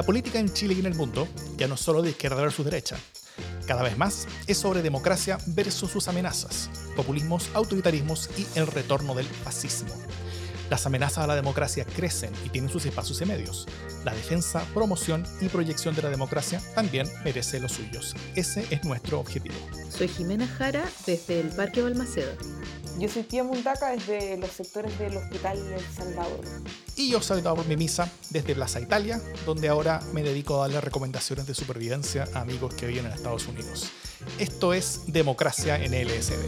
La política en Chile y en el mundo ya no es solo de izquierda versus derecha. Cada vez más es sobre democracia versus sus amenazas, populismos, autoritarismos y el retorno del fascismo. Las amenazas a la democracia crecen y tienen sus espacios y medios. La defensa, promoción y proyección de la democracia también merece los suyos. Ese es nuestro objetivo. Soy Jimena Jara desde el Parque Balmaceda. Yo soy Tía Mundaca desde los sectores del Hospital El Salvador. Y yo soy David Mimisa desde Plaza Italia, donde ahora me dedico a darle recomendaciones de supervivencia a amigos que viven en Estados Unidos. Esto es Democracia en LSD.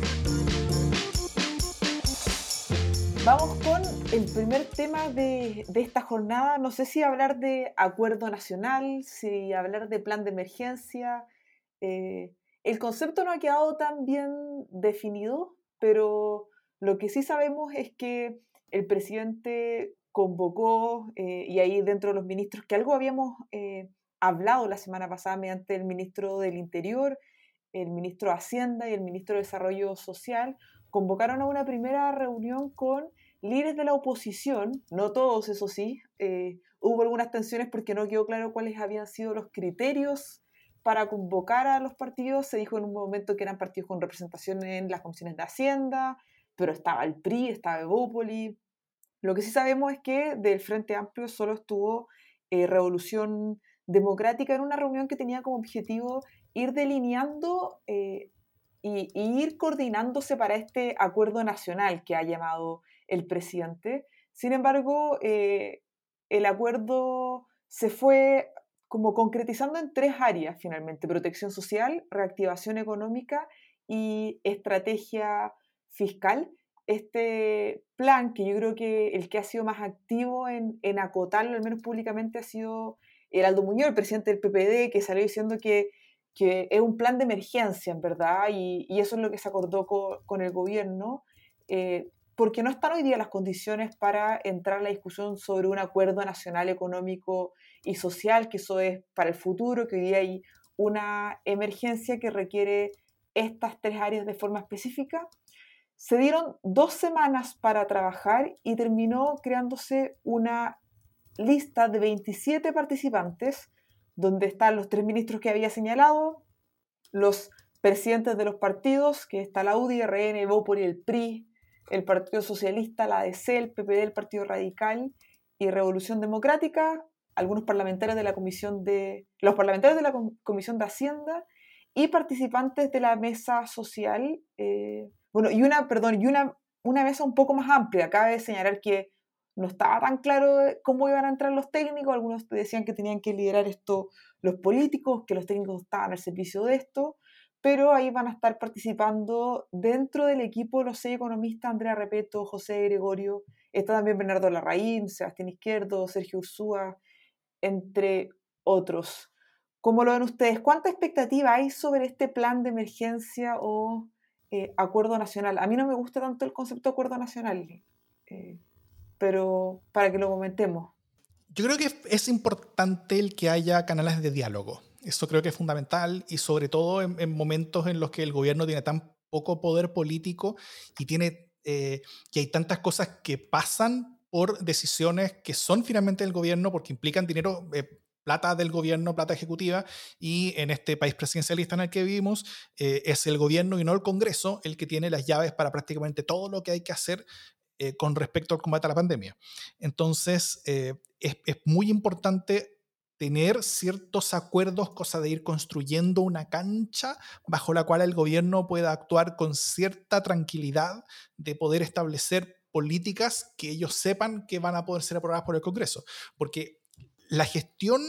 Vamos con el primer tema de, esta jornada. No sé si hablar de acuerdo nacional, si hablar de plan de emergencia. Eh, el concepto no ha quedado tan bien definido, pero lo que sí sabemos es que el presidente convocó, eh, y ahí dentro de los ministros, que algo habíamos eh, hablado la semana pasada mediante el ministro del Interior, el ministro de Hacienda y el ministro de Desarrollo Social, convocaron a una primera reunión con líderes de la oposición, no todos, eso sí, eh, hubo algunas tensiones porque no quedó claro cuáles habían sido los criterios para convocar a los partidos. Se dijo en un momento que eran partidos con representación en las comisiones de Hacienda, pero estaba el PRI, estaba Evópoli. Lo que sí sabemos es que del Frente Amplio solo estuvo eh, Revolución Democrática en una reunión que tenía como objetivo ir delineando eh, y, ir coordinándose para este acuerdo nacional que ha llamado el presidente. Sin embargo, eh, el acuerdo se fue como concretizando en tres áreas finalmente, protección social, reactivación económica y estrategia fiscal. Este plan, que yo creo que el que ha sido más activo en, en acotarlo, al menos públicamente, ha sido Heraldo Muñoz, el presidente del PPD, que salió diciendo que que es un plan de emergencia, en verdad, y, eso es lo que se acordó con, el gobierno, eh, porque no están hoy día las condiciones para entrar a la discusión sobre un acuerdo nacional económico y social, que eso es para el futuro, que hoy día hay una emergencia que requiere estas tres áreas de forma específica. Se dieron dos semanas para trabajar y terminó creándose una lista de 27 participantes donde están los tres ministros que había señalado, los presidentes de los partidos, que está la UDI, RN, y el PRI, el Partido Socialista, la ADC, el PPD, el Partido Radical y Revolución Democrática, algunos parlamentarios de la Comisión de los parlamentarios de la Comisión de Hacienda y participantes de la mesa social, eh, bueno, y una, perdón, y una, una mesa un poco más amplia. Cabe señalar que no estaba tan claro cómo iban a entrar los técnicos, algunos decían que tenían que liderar esto los políticos, que los técnicos estaban al servicio de esto, pero ahí van a estar participando dentro del equipo los seis economistas, Andrea Repeto, José Gregorio, está también Bernardo Larraín, Sebastián Izquierdo, Sergio Ursúa, entre otros. ¿Cómo lo ven ustedes? ¿Cuánta expectativa hay sobre este plan de emergencia o eh, acuerdo nacional? A mí no me gusta tanto el concepto de acuerdo nacional. Eh, pero para que lo comentemos. Yo creo que es importante el que haya canales de diálogo. Eso creo que es fundamental y sobre todo en, momentos en los que el gobierno tiene tan poco poder político y tiene eh, que hay tantas cosas que pasan por decisiones que son finalmente del gobierno porque implican dinero, eh, plata del gobierno, plata ejecutiva, y en este país presidencialista en el que vivimos eh, es el gobierno y no el Congreso el que tiene las llaves para prácticamente todo lo que hay que hacer eh, con respecto al combate a la pandemia. Entonces, eh, es, muy importante tener ciertos acuerdos, cosa de ir construyendo una cancha bajo la cual el gobierno pueda actuar con cierta tranquilidad de poder establecer políticas que ellos sepan que van a poder ser aprobadas por el Congreso. Porque la gestión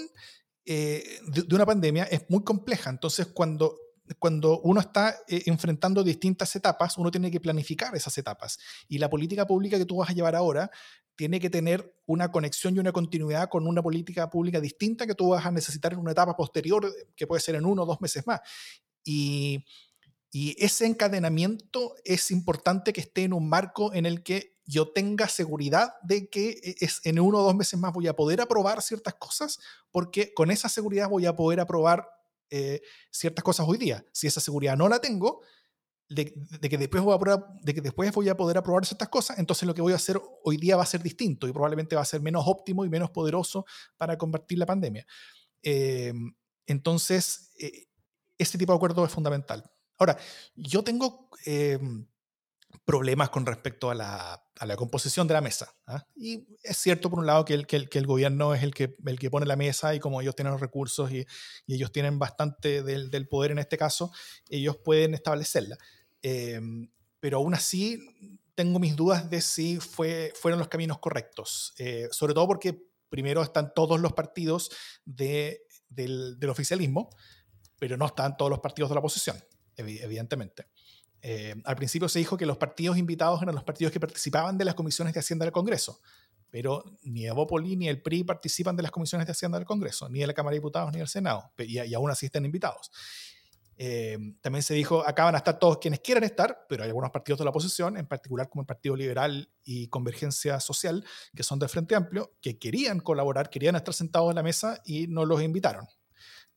eh, de, una pandemia es muy compleja. Entonces, cuando cuando uno está eh, enfrentando distintas etapas, uno tiene que planificar esas etapas. Y la política pública que tú vas a llevar ahora tiene que tener una conexión y una continuidad con una política pública distinta que tú vas a necesitar en una etapa posterior, que puede ser en uno o dos meses más. Y, y ese encadenamiento es importante que esté en un marco en el que yo tenga seguridad de que eh, es, en uno o dos meses más voy a poder aprobar ciertas cosas, porque con esa seguridad voy a poder aprobar eh, ciertas cosas hoy día. Si esa seguridad no la tengo, de, que después voy a poder aprobar ciertas cosas, entonces lo que voy a hacer hoy día va a ser distinto y probablemente va a ser menos óptimo y menos poderoso para combatir la pandemia. Em, entonces, eh, este tipo de acuerdo es fundamental. Ahora, yo tengo em, problemas con respecto a la, a la composición de la mesa. ¿ah? Y es cierto, por un lado, que el, que el, que el, gobierno es el que, el que pone la mesa y como ellos tienen los recursos y, y ellos tienen bastante del, del, poder en este caso, ellos pueden establecerla. Eh, pero aún así, tengo mis dudas de si fue, fueron los caminos correctos. Eh, sobre todo porque primero están todos los partidos de, del, del oficialismo, pero no están todos los partidos de la oposición, evidentemente. Eh, al principio se dijo que los partidos invitados eran los partidos que participaban de las comisiones de Hacienda del Congreso, pero ni Evópoli ni el PRI participan de las comisiones de Hacienda del Congreso, ni de la Cámara de Diputados ni del Senado, y, aún así están invitados. Eh, también se dijo, acá van a estar todos quienes quieran estar, pero hay algunos partidos de la oposición, en particular como el Partido Liberal y Convergencia Social, que son del Frente Amplio, que querían colaborar, querían estar sentados en la mesa y no los invitaron.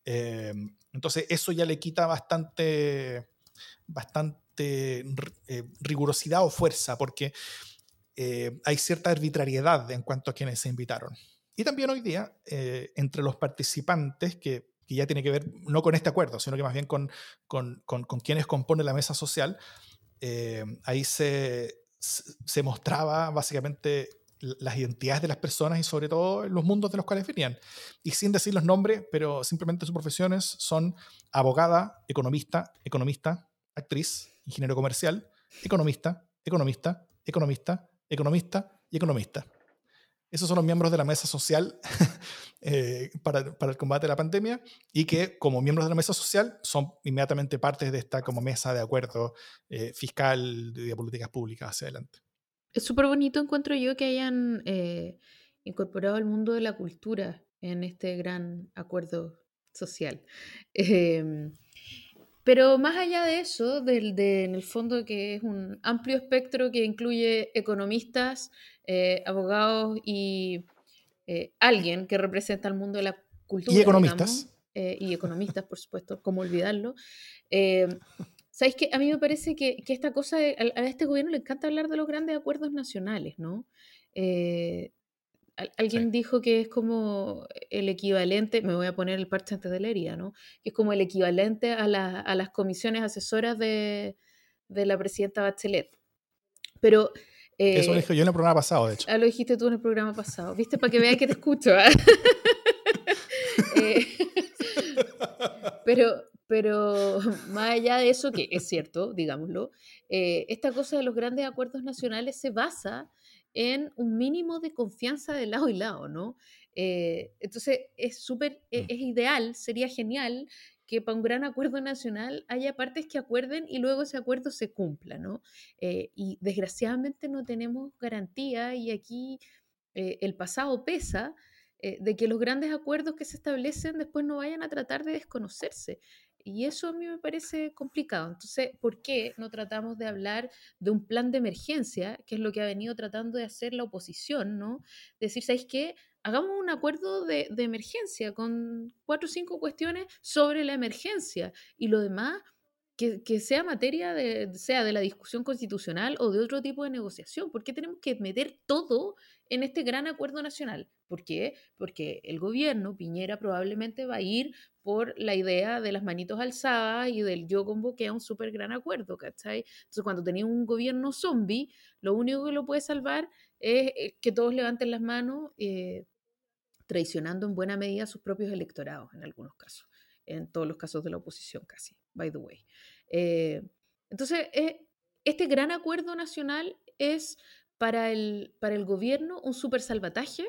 Eh, entonces eso ya le quita bastante, bastante eh, rigurosidad o fuerza, porque eh, hay cierta arbitrariedad en cuanto a quienes se invitaron. Y también hoy día, eh, entre los participantes, que, que, ya tiene que ver no con este acuerdo, sino que más bien con, con, con, con quienes componen la mesa social, ahí se, se mostraba básicamente las identidades de las personas y sobre todo los mundos de los cuales venían. Y sin decir los nombres, pero simplemente sus profesiones son abogada, economista, economista, actriz, ingeniero comercial, economista, economista, economista, economista y economista. Esos son los miembros de la mesa social eh, para, para, el combate de la pandemia y que como miembros de la mesa social son inmediatamente parte de esta como mesa de acuerdo eh, fiscal de políticas públicas hacia adelante. Es súper bonito, encuentro yo, que hayan eh, incorporado el mundo de la cultura en este gran acuerdo social. Eh, pero más allá de eso, del, de, en el fondo que es un amplio espectro que incluye economistas, eh, abogados y eh, alguien que representa al mundo de la cultura. Y economistas. Eh, y economistas, por supuesto, cómo olvidarlo. ¿Sabéis que A mí me parece que, que esta cosa, de, a, a, este gobierno le encanta hablar de los grandes acuerdos nacionales, ¿no? Eh, alguien sí. dijo que es como el equivalente, me voy a poner el parche antes de la herida, ¿no? Que es como el equivalente a, la, a las comisiones asesoras de, de, la presidenta Bachelet. Pero... Eh, Eso lo dije yo en el programa pasado, de hecho. Ah, lo dijiste tú en el programa pasado. ¿Viste? Para que veas que te escucho. ¿eh? eh, pero, pero más allá de eso, que es cierto, digámoslo, eh, esta cosa de los grandes acuerdos nacionales se basa en un mínimo de confianza de lado y lado, ¿no? Eh, entonces es súper, es, es, ideal, sería genial que para un gran acuerdo nacional haya partes que acuerden y luego ese acuerdo se cumpla, ¿no? Eh, y desgraciadamente no tenemos garantía y aquí eh, el pasado pesa de que los grandes acuerdos que se establecen después no vayan a tratar de desconocerse. Y eso a mí me parece complicado. Entonces, ¿por qué no tratamos de hablar de un plan de emergencia, que es lo que ha venido tratando de hacer la oposición, ¿no? Decir, ¿sabéis qué? Hagamos un acuerdo de, de emergencia con cuatro o cinco cuestiones sobre la emergencia y lo demás que, sea materia de, sea de la discusión constitucional o de otro tipo de negociación. ¿Por qué tenemos que meter todo en este gran acuerdo nacional? ¿Por qué? Porque el gobierno, Piñera, probablemente va a ir por la idea de las manitos alzadas y del yo convoqué a un súper gran acuerdo, ¿cachai? Entonces, cuando tenía un gobierno zombie, lo único que lo puede salvar es eh, que todos levanten las manos, eh, traicionando en buena medida a sus propios electorados en algunos casos en todos los casos de la oposición casi, by the way. Eh, entonces, eh, este gran acuerdo nacional es para el, para el gobierno un súper salvataje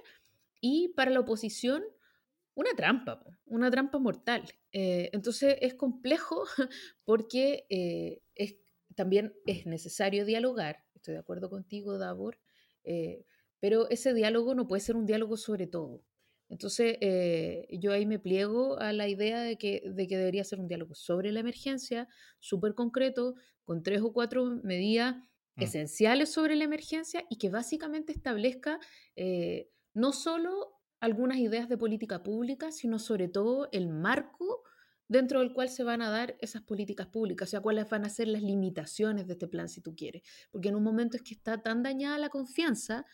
y para la oposición una trampa, una trampa mortal. Eh, entonces es complejo porque es, también es necesario dialogar, estoy de acuerdo contigo, Davor, pero ese diálogo no puede ser un diálogo sobre todo. Entonces, eh, yo ahí me pliego a la idea de que, de que debería ser un diálogo sobre la emergencia, súper concreto, con tres o cuatro medidas mm. esenciales sobre la emergencia y que básicamente establezca eh, no solo algunas ideas de política pública, sino sobre todo el marco dentro del cual se van a dar esas políticas públicas, o sea, cuáles van a ser las limitaciones de este plan, si tú quieres. Porque en un momento es que está tan dañada la confianza,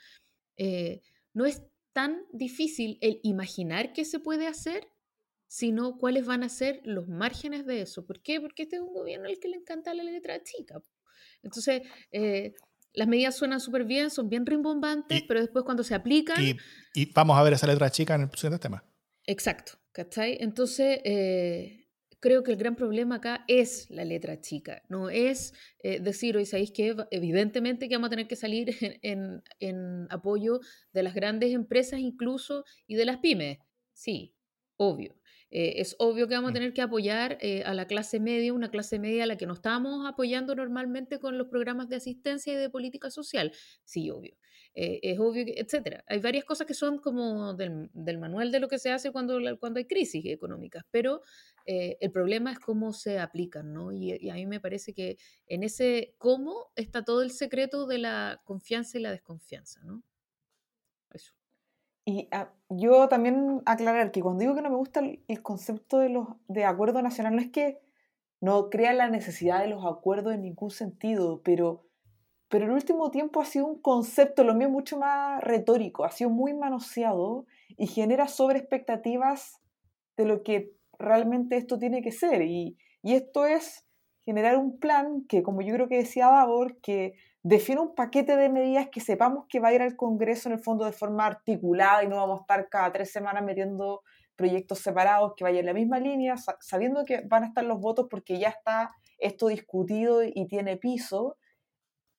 eh, no es tan difícil el imaginar qué se puede hacer, sino cuáles van a ser los márgenes de eso. ¿Por qué? Porque este es un gobierno al que le encanta la letra chica. Entonces, eh, las medidas suenan súper bien, son bien rimbombantes, pero después cuando se aplican... Y, vamos a ver esa letra chica en el siguiente tema. Exacto, ¿cachai? Entonces, eh, creo que el gran problema acá es la letra chica, no es eh, decir, hoy sabéis que evidentemente que vamos a tener que salir en, en, apoyo de las grandes empresas incluso y de las pymes. Sí, obvio. Eh, es obvio que vamos a mm. tener que apoyar eh, a la clase media, una clase media a la que no estamos apoyando normalmente con los programas de asistencia y de política social. Sí, obvio. Eh, es obvio, que, etcétera. Hay varias cosas que son como del, manual de lo que se hace cuando, cuando hay crisis económicas, pero el problema es cómo se aplican, ¿no? Y, a mí me parece que en ese cómo está todo el secreto de la confianza y la desconfianza, ¿no? Eso. Y ah, yo también aclarar que cuando digo que no me gusta el, concepto de, los, de acuerdo nacional, no es que no crea la necesidad de los acuerdos en ningún sentido, pero, pero el último tiempo ha sido un concepto, lo mío, mucho más retórico, ha sido muy manoseado y genera sobre expectativas de lo que realmente esto tiene que ser. Y, y esto es generar un plan que, como yo creo que decía Davor, que define un paquete de medidas que sepamos que va a ir al Congreso en el fondo de forma articulada y no vamos a estar cada tres semanas metiendo proyectos separados que vayan en la misma línea, sabiendo que van a estar los votos porque ya está esto discutido y tiene piso,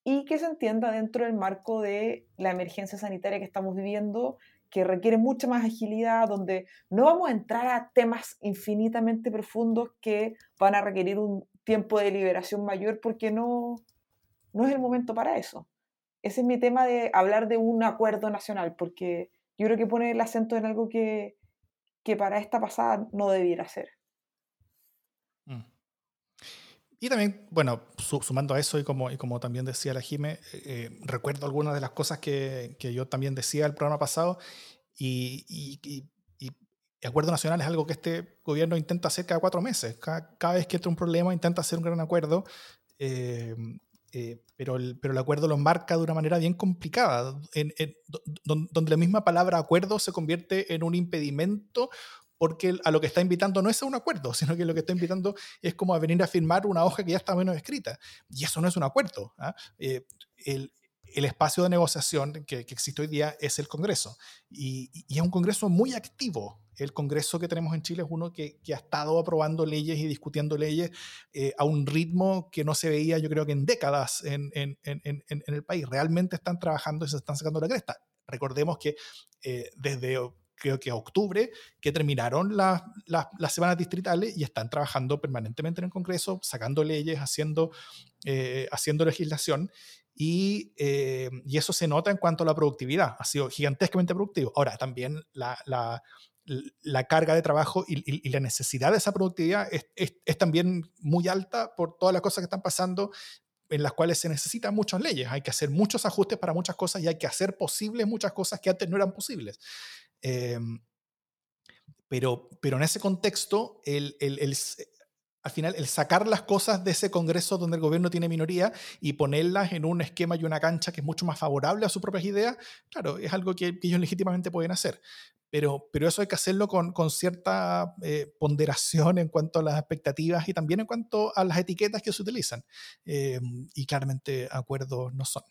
y que se entienda dentro del marco de la emergencia sanitaria que estamos viviendo, que requiere mucha más agilidad, donde no vamos a entrar a temas infinitamente profundos que van a requerir un tiempo de liberación mayor porque no, no es el momento para eso. Ese es mi tema de hablar de un acuerdo nacional, porque yo creo que pone el acento en algo que, para esta pasada no debiera ser. Mm. Y también, bueno, sumando a eso, y como, y como también decía la Jime, eh, recuerdo algunas de las cosas que, yo también decía el programa pasado, y, y, acuerdo nacional es algo que este gobierno intenta hacer cada cuatro meses. Cada, vez que entra un problema, intenta hacer un gran acuerdo. Eh, eh, pero, el, pero el acuerdo lo marca de una manera bien complicada, en, donde la misma palabra acuerdo se convierte en un impedimento porque a lo que está invitando no es a un acuerdo, sino que lo que está invitando es como a venir a firmar una hoja que ya está menos escrita. Y eso no es un acuerdo. ¿ah? Eh, el, el espacio de negociación que, existe hoy día es el Congreso. Y, y, es un Congreso muy activo. El Congreso que tenemos en Chile es uno que, que ha estado aprobando leyes y discutiendo leyes eh, a un ritmo que no se veía, yo creo que en décadas en, en, en, en el país. Realmente están trabajando y se están sacando la cresta. Recordemos que eh, desde creo que octubre, que terminaron las, las, semanas distritales y están trabajando permanentemente en el Congreso, sacando leyes, haciendo, eh, haciendo legislación. Y, eh, y, eso se nota en cuanto a la productividad. Ha sido gigantescamente productivo. Ahora, también la, la, carga de trabajo y, y, la necesidad de esa productividad es, es, es, también muy alta por todas las cosas que están pasando en las cuales se necesitan muchas leyes. Hay que hacer muchos ajustes para muchas cosas y hay que hacer posibles muchas cosas que antes no eran posibles. Eh, pero, pero en ese contexto, el, el, al final, el sacar las cosas de ese Congreso donde el gobierno tiene minoría y ponerlas en un esquema y una cancha que es mucho más favorable a sus propias ideas, claro, es algo que, ellos legítimamente pueden hacer. Pero, eso hay que hacerlo con, con cierta eh, ponderación en cuanto a las expectativas y también en cuanto a las etiquetas que se utilizan. Eh, y claramente acuerdos no son.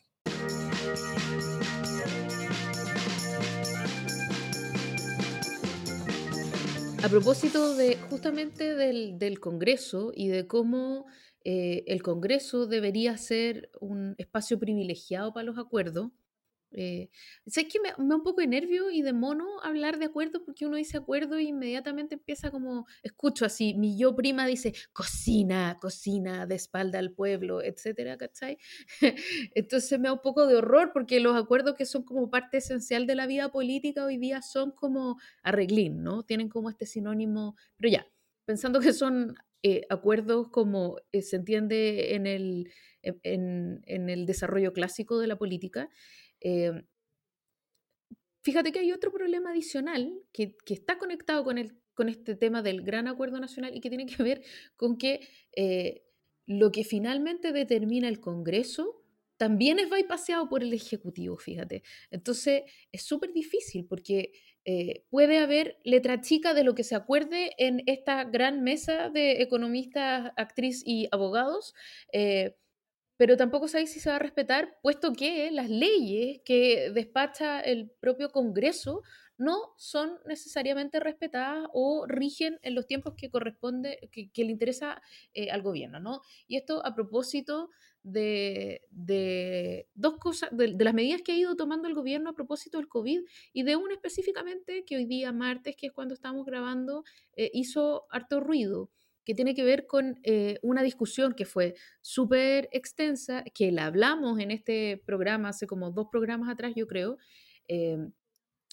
A propósito de justamente del, Congreso y de cómo eh, el Congreso debería ser un espacio privilegiado para los acuerdos, eh, ¿Sabes que me, da un poco de nervio y de mono hablar de acuerdos? Porque uno dice acuerdo e inmediatamente empieza como, escucho así, mi yo prima dice, cocina, cocina, de espalda al pueblo, etcétera, ¿cachai? Entonces me da un poco de horror porque los acuerdos que son como parte esencial de la vida política hoy día son como arreglín, ¿no? Tienen como este sinónimo, pero ya, pensando que son eh, acuerdos como eh, se entiende en el, en, en el desarrollo clásico de la política, Em, fíjate que hay otro problema adicional que, está conectado con el con este tema del gran acuerdo nacional y que tiene que ver con que eh, lo que finalmente determina el Congreso también es bypaseado por el Ejecutivo, fíjate. Entonces es súper difícil porque eh, puede haber letra chica de lo que se acuerde en esta gran mesa de economistas, actriz y abogados. Eh, pero tampoco sabéis si se va a respetar, puesto que las leyes que despacha el propio Congreso no son necesariamente respetadas o rigen en los tiempos que corresponde, que, le interesa eh, al gobierno, ¿no? Y esto a propósito de, dos cosas, de, las medidas que ha ido tomando el gobierno a propósito del COVID y de una específicamente que hoy día, martes, que es cuando estamos grabando, eh, hizo harto ruido que tiene que ver con eh, una discusión que fue súper extensa, que la hablamos en este programa hace como dos programas atrás, yo creo, em,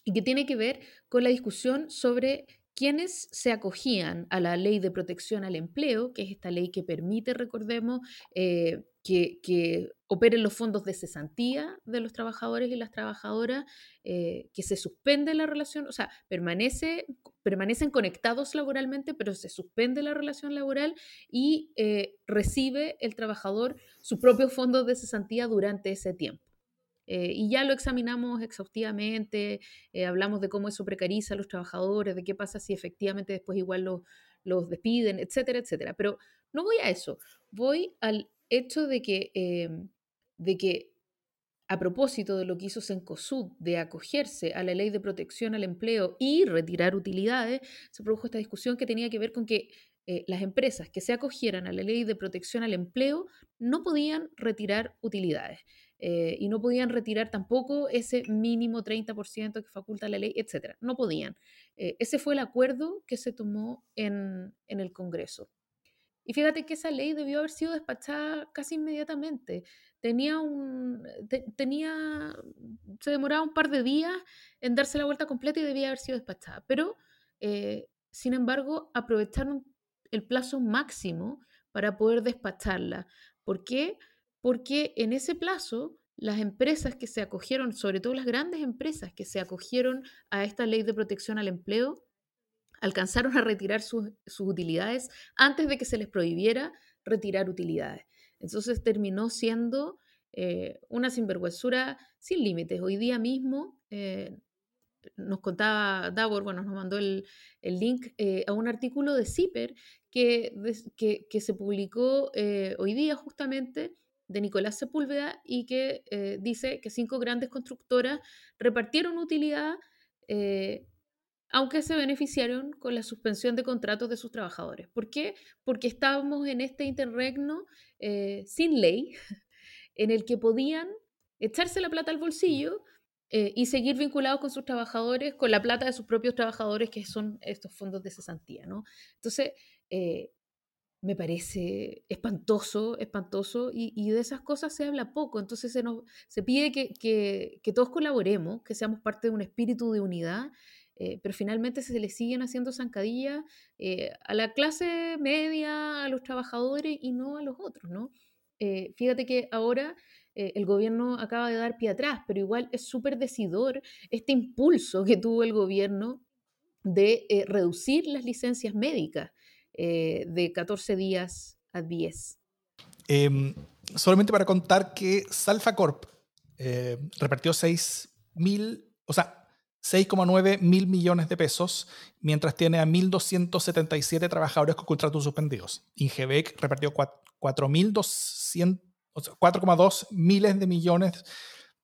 y que tiene que ver con la discusión sobre quienes se acogían a la ley de protección al empleo, que es esta ley que permite, recordemos, eh, que, operen los fondos de cesantía de los trabajadores y las trabajadoras, eh, que se suspende la relación, o sea, permanece, permanecen conectados laboralmente, pero se suspende la relación laboral y eh, recibe el trabajador sus propios fondos de cesantía durante ese tiempo. Eh, y ya lo examinamos exhaustivamente, hablamos de cómo eso precariza a los trabajadores, de qué pasa si efectivamente después igual los, los despiden, etcétera, etcétera. Pero no voy a eso, voy al hecho de que, em, de que a propósito de lo que hizo Sencosud de acogerse a la ley de protección al empleo y retirar utilidades, se produjo esta discusión que tenía que ver con que eh, las empresas que se acogieran a la ley de protección al empleo no podían retirar utilidades. Eh, y no podían retirar tampoco ese mínimo 30% que faculta la ley, etc. No podían. Eh, ese fue el acuerdo que se tomó en, en el Congreso. Y fíjate que esa ley debió haber sido despachada casi inmediatamente. Tenía un. tenía. Se demoraba un par de días en darse la vuelta completa y debía haber sido despachada. Pero, eh, sin embargo, aprovecharon el plazo máximo para poder despacharla. ¿Por qué? Porque en ese plazo las empresas que se acogieron, sobre todo las grandes empresas que se acogieron a esta ley de protección al empleo, alcanzaron a retirar sus, utilidades antes de que se les prohibiera retirar utilidades. Entonces terminó siendo eh, una sinvergüenzura sin límites. Hoy día mismo eh, nos contaba Davor, bueno, nos mandó el, link eh, a un artículo de CIPER que, que, se publicó hoy día justamente de Nicolás Sepúlveda y que dice que cinco grandes constructoras repartieron utilidad aunque se beneficiaron con la suspensión de contratos de sus trabajadores. ¿Por qué? Porque estábamos en este interregno eh, sin ley, en el que podían echarse la plata al bolsillo eh, y seguir vinculados con sus trabajadores, con la plata de sus propios trabajadores, que son estos fondos de cesantía. ¿no? Entonces, eh, me parece espantoso, espantoso, y, de esas cosas se habla poco, entonces se, nos, se pide que, que todos colaboremos, que seamos parte de un espíritu de unidad eh, pero finalmente se le siguen haciendo zancadillas eh, a la clase media, a los trabajadores y no a los otros, ¿no? Eh, fíjate que ahora el gobierno acaba de dar pie atrás, pero igual es súper decidor este impulso que tuvo el gobierno de reducir las licencias médicas de 14 días a 10. Em, solamente para contar que Salfa Corp repartió 6 mil, o sea, 6,9 mil millones de pesos, mientras tiene a 1.277 trabajadores con contratos suspendidos. Ingebec repartió 4,2 miles de millones,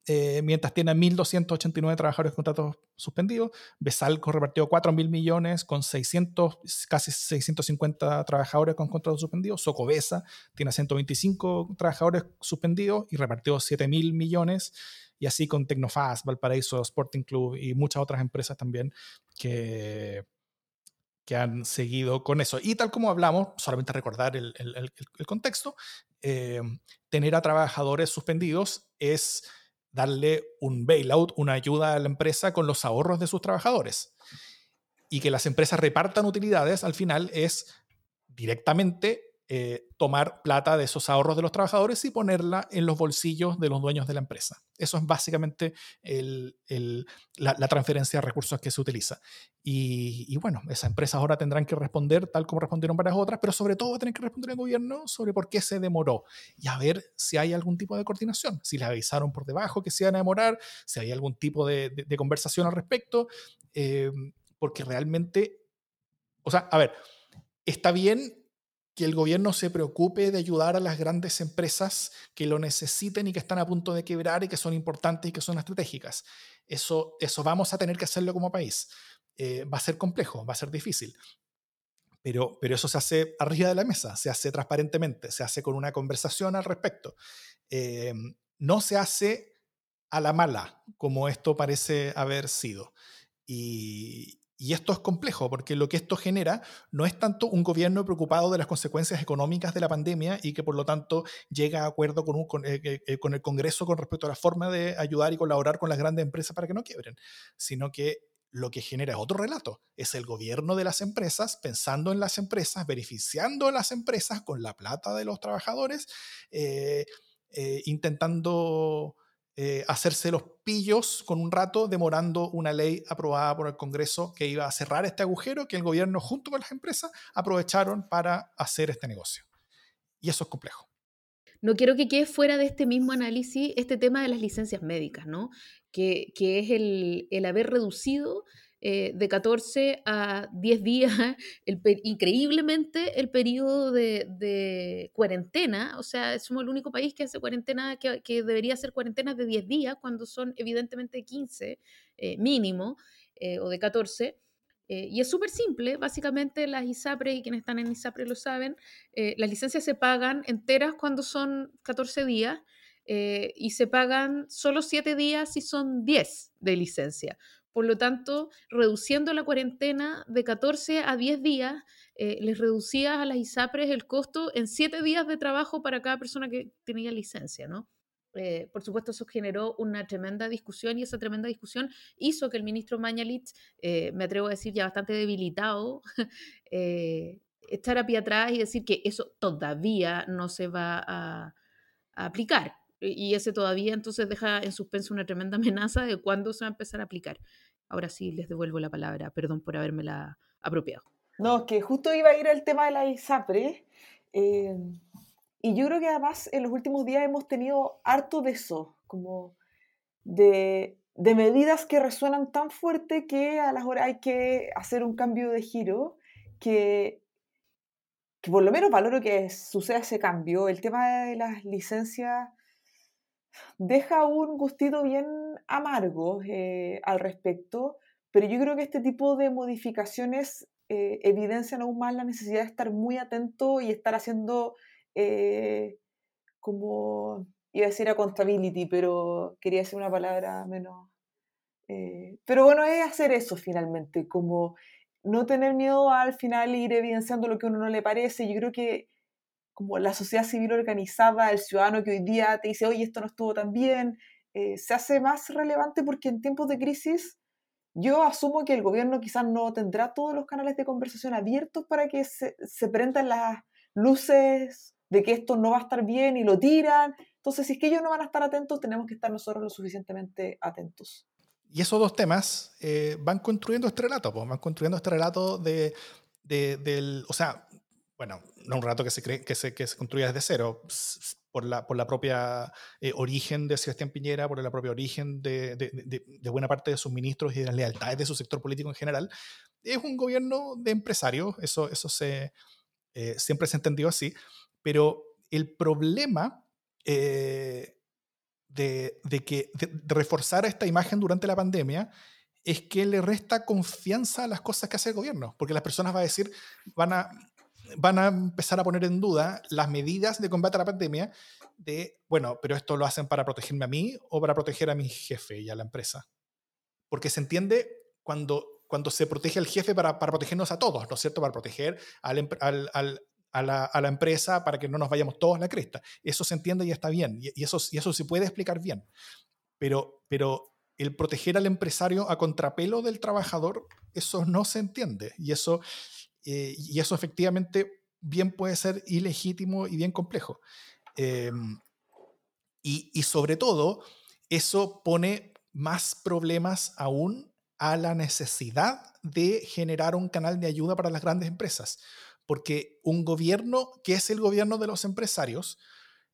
eh, mientras tiene a 1.289 trabajadores con contratos suspendidos. Besalco repartió 4 mil millones con 600, casi 650 trabajadores con contratos suspendidos. Socobesa tiene a 125 trabajadores suspendidos y repartió 7 mil millones y así con Tecnofast, Valparaíso Sporting Club y muchas otras empresas también que, que han seguido con eso. Y tal como hablamos, solamente recordar el, el, contexto, eh, tener a trabajadores suspendidos es darle un bailout, una ayuda a la empresa con los ahorros de sus trabajadores. Y que las empresas repartan utilidades al final es directamente eh, tomar plata de esos ahorros de los trabajadores y ponerla en los bolsillos de los dueños de la empresa. Eso es básicamente la, transferencia de recursos que se utiliza. Y, bueno, esas empresas ahora tendrán que responder tal como respondieron varias otras, pero sobre todo tienen que responder al gobierno sobre por qué se demoró y a ver si hay algún tipo de coordinación, si le avisaron por debajo que se iban a demorar, si hay algún tipo de, conversación al respecto, eh, porque realmente, o sea, a ver, está bien que el gobierno se preocupe de ayudar a las grandes empresas que lo necesiten y que están a punto de quebrar y que son importantes y que son estratégicas. Eso, eso vamos a tener que hacerlo como país. Eh, va a ser complejo, va a ser difícil. Pero, pero eso se hace arriba de la mesa, se hace transparentemente, se hace con una conversación al respecto. Eh, no se hace a la mala, como esto parece haber sido. Y, y esto es complejo porque lo que esto genera no es tanto un gobierno preocupado de las consecuencias económicas de la pandemia y que por lo tanto llega a acuerdo eh, eh, eh, con, el Congreso con respecto a la forma de ayudar y colaborar con las grandes empresas para que no quiebren, sino que lo que genera es otro relato. Es el gobierno de las empresas pensando en las empresas, beneficiando a las empresas con la plata de los trabajadores, intentando eh, hacerse los pillos con un rato, demorando una ley aprobada por el Congreso que iba a cerrar este agujero que el gobierno junto con las empresas aprovecharon para hacer este negocio. Y eso es complejo. No quiero que quede fuera de este mismo análisis este tema de las licencias médicas, ¿no? Que, que es el, el haber reducido eh, de 14 a 10 días, increíblemente el periodo de, cuarentena, o sea, somos el único país que hace cuarentena, que, debería hacer cuarentena de 10 días, cuando son evidentemente 15 eh, mínimo, eh, o de 14. y es súper simple, básicamente las ISAPRES, y quienes están en ISAPRE lo saben, las licencias se pagan enteras cuando son 14 días, y se pagan solo 7 días si son 10 de licencia. Por lo tanto, reduciendo la cuarentena de 14 a 10 días, eh, les reducía a las ISAPRES el costo en 7 días de trabajo para cada persona que tenía licencia, ¿no? Eh, por supuesto, eso generó una tremenda discusión y esa tremenda discusión hizo que el ministro Mañalich, eh, me atrevo a decir ya bastante debilitado, echara a pie atrás y decir que eso todavía no se va a aplicar. Y ese todavía entonces deja en suspenso una tremenda amenaza de cuándo se va a empezar a aplicar. Ahora sí les devuelvo la palabra, perdón por habérmela apropiado. No, que justo iba a ir al tema de la ISAPRE. Eh, y yo creo que además en los últimos días hemos tenido harto de eso, como de, de medidas que resuenan tan fuerte que a las horas hay que hacer un cambio de giro, que, que por lo menos valoro que suceda ese cambio. El tema de las licencias deja un gustito bien amargo eh, al respecto, pero yo creo que este tipo de modificaciones eh, evidencian aún más la necesidad de estar muy atento y estar haciendo eh, como, iba a decir accountability, pero quería decir una palabra menos... pero bueno, es hacer eso finalmente, como no tener miedo al final ir evidenciando lo que a uno no le parece. Yo creo que como la sociedad civil organizada, el ciudadano que hoy día te dice, oye, esto no estuvo tan bien, eh, se hace más relevante porque en tiempos de crisis yo asumo que el gobierno quizás no tendrá todos los canales de conversación abiertos para que se, se prendan las luces de que esto no va a estar bien y lo tiran. Entonces, si es que ellos no van a estar atentos, tenemos que estar nosotros lo suficientemente atentos. Y esos dos temas eh, van construyendo este relato, pues, van construyendo este relato de, de, del, o sea, bueno, no un rato que se, cree, que se, que se construya desde cero, por la, propia eh, origen de Sebastián Piñera, por la propia origen de, buena parte de sus ministros y de las lealtades de su sector político en general. Es un gobierno de empresarios, eso, se, eh, siempre se ha entendido así, pero el problema eh, de, que de reforzar esta imagen durante la pandemia es que le resta confianza a las cosas que hace el gobierno, porque las personas van a decir, van a, van a empezar a poner en duda las medidas de combate a la pandemia de, bueno, pero esto lo hacen para protegerme a mí o para proteger a mi jefe y a la empresa. Porque se entiende cuando, cuando se protege al jefe para, para protegernos a todos, ¿no es cierto? Para proteger al, al, al, a, la, a, la, empresa para que no nos vayamos todos la cresta. Eso se entiende y está bien, y, y, eso, y eso se puede explicar bien. Pero, pero el proteger al empresario a contrapelo del trabajador, eso no se entiende. Y eso eh, y eso efectivamente bien puede ser ilegítimo y bien complejo. Em, y, sobre todo, eso pone más problemas aún a la necesidad de generar un canal de ayuda para las grandes empresas. Porque un gobierno que es el gobierno de los empresarios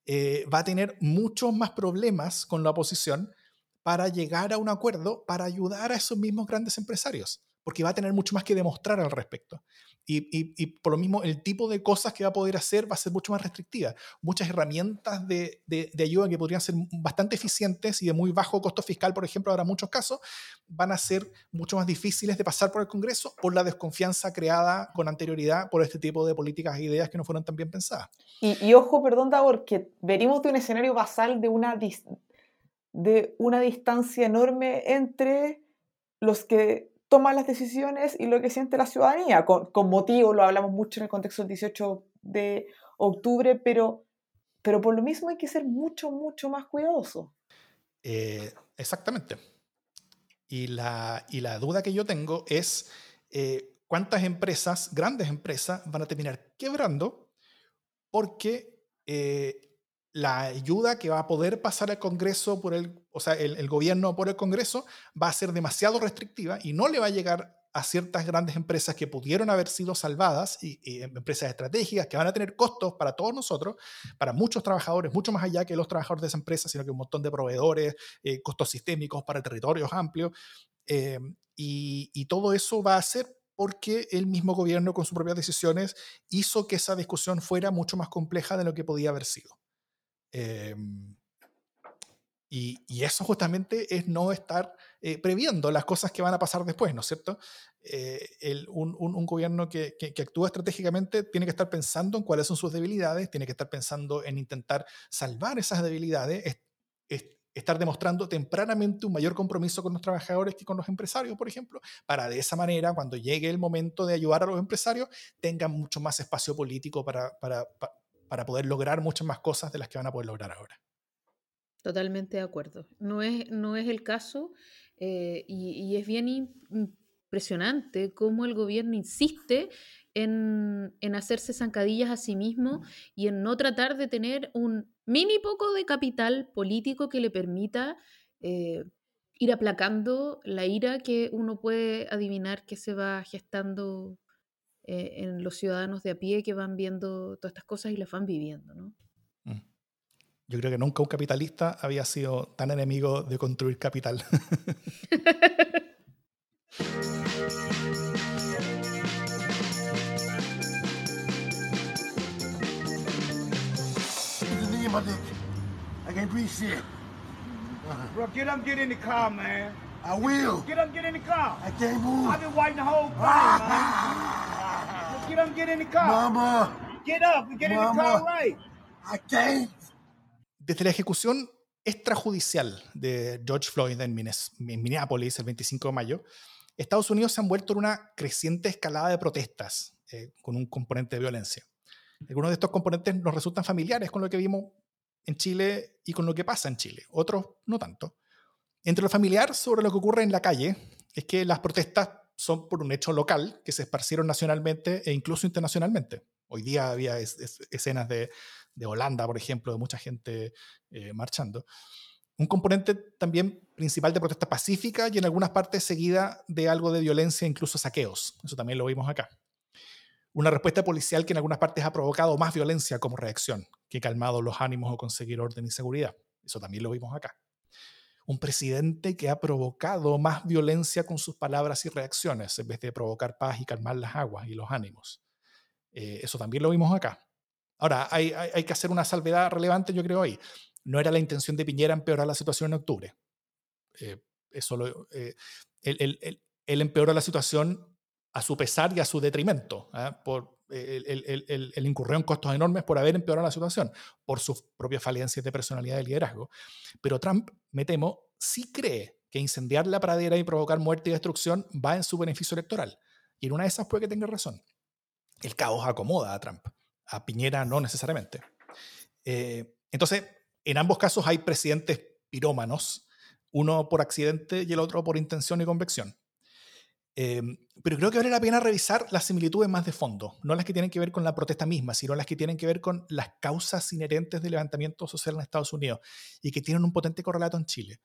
eh, va a tener muchos más problemas con la oposición para llegar a un acuerdo para ayudar a esos mismos grandes empresarios porque va a tener mucho más que demostrar al respecto. Y, por lo mismo, el tipo de cosas que va a poder hacer va a ser mucho más restrictiva. Muchas herramientas de, ayuda que podrían ser bastante eficientes y de muy bajo costo fiscal, por ejemplo, ahora muchos casos, van a ser mucho más difíciles de pasar por el Congreso por la desconfianza creada con anterioridad por este tipo de políticas e ideas que no fueron tan bien pensadas. Y, ojo, perdón, Davor, que venimos de un escenario basal de una, de una distancia enorme entre los que toma las decisiones y lo que siente la ciudadanía, con, motivo, lo hablamos mucho en el contexto del 18 de octubre, pero, pero por lo mismo hay que ser mucho, mucho más cuidadoso. Eh, exactamente. Y la, y la duda que yo tengo es eh, cuántas empresas, grandes empresas, van a terminar quebrando porque eh, la ayuda que va a poder pasar al Congreso por el, o sea, el, gobierno por el Congreso va a ser demasiado restrictiva y no le va a llegar a ciertas grandes empresas que pudieron haber sido salvadas y, empresas estratégicas que van a tener costos para todos nosotros, para muchos trabajadores, mucho más allá que los trabajadores de esa empresa, sino que un montón de proveedores, eh, costos sistémicos para territorios amplios. Eh, y, y todo eso va a ser porque el mismo gobierno con sus propias decisiones hizo que esa discusión fuera mucho más compleja de lo que podía haber sido. Em, y, eso justamente es no estar eh, previendo las cosas que van a pasar después, ¿no es cierto? Eh, un, gobierno que, actúa estratégicamente tiene que estar pensando en cuáles son sus debilidades, tiene que estar pensando en intentar salvar esas debilidades, estar demostrando tempranamente un mayor compromiso con los trabajadores que con los empresarios, por ejemplo, para de esa manera, cuando llegue el momento de ayudar a los empresarios, tengan mucho más espacio político para poder lograr muchas más cosas de las que van a poder lograr ahora. Totalmente de acuerdo. No es, no es el caso eh, y, es bien impresionante cómo el gobierno insiste en, hacerse zancadillas a sí mismo y en no tratar de tener un mini poco de capital político que le permita eh, ir aplacando la ira que uno puede adivinar que se va gestando eh, en los ciudadanos de a pie que van viendo todas estas cosas y las van viviendo. ¿no? Mm. Yo creo que nunca un capitalista había sido tan enemigo de construir capital. I can't breathe shit. Bro, get up, get in the car, man. I will. Get up, get in the car. I can't move. I've been waiting the whole thing, man. Get up, get in the car. Mama. Get up, get in the car right. I can't. Desde la ejecución extrajudicial de George Floyd en Minneapolis el 25 de mayo, Estados Unidos se han vuelto en una creciente escalada de protestas eh, con un componente de violencia. Algunos de estos componentes nos resultan familiares con lo que vimos en Chile y con lo que pasa en Chile, otros no tanto. Entre lo familiar sobre lo que ocurre en la calle es que las protestas son por un hecho local que se esparcieron nacionalmente e incluso internacionalmente. Hoy día había escenas de, Holanda, por ejemplo, de mucha gente eh, marchando. Un componente también principal de protesta pacífica y en algunas partes seguida de algo de violencia, incluso saqueos. Eso también lo vimos acá. Una respuesta policial que en algunas partes ha provocado más violencia como reacción que calmado los ánimos o conseguir orden y seguridad. Eso también lo vimos acá un presidente que ha provocado más violencia con sus palabras y reacciones en vez de provocar paz y calmar las aguas y los ánimos. Eh, eso también lo vimos acá. Ahora, hay, que hacer una salvedad relevante, yo creo, ahí. No era la intención de Piñera empeorar la situación en octubre. Eh, eso lo, eh, él, empeoró la situación a su pesar y a su detrimento, ¿ah? por, el, incurrió en costos enormes por haber empeorado la situación, por sus propias falencias de personalidad y liderazgo. Pero Trump, me temo, sí cree que incendiar la pradera y provocar muerte y destrucción va en su beneficio electoral. Y en una de esas puede que tenga razón. El caos acomoda a Trump, a Piñera no necesariamente. Eh, entonces, en ambos casos hay presidentes pirómanos, uno por accidente y el otro por intención y convección. Em, pero creo que vale la pena revisar las similitudes más de fondo, no las que tienen que ver con la protesta misma, sino las que tienen que ver con las causas inherentes del levantamiento social en Estados Unidos y que tienen un potente correlato en Chile.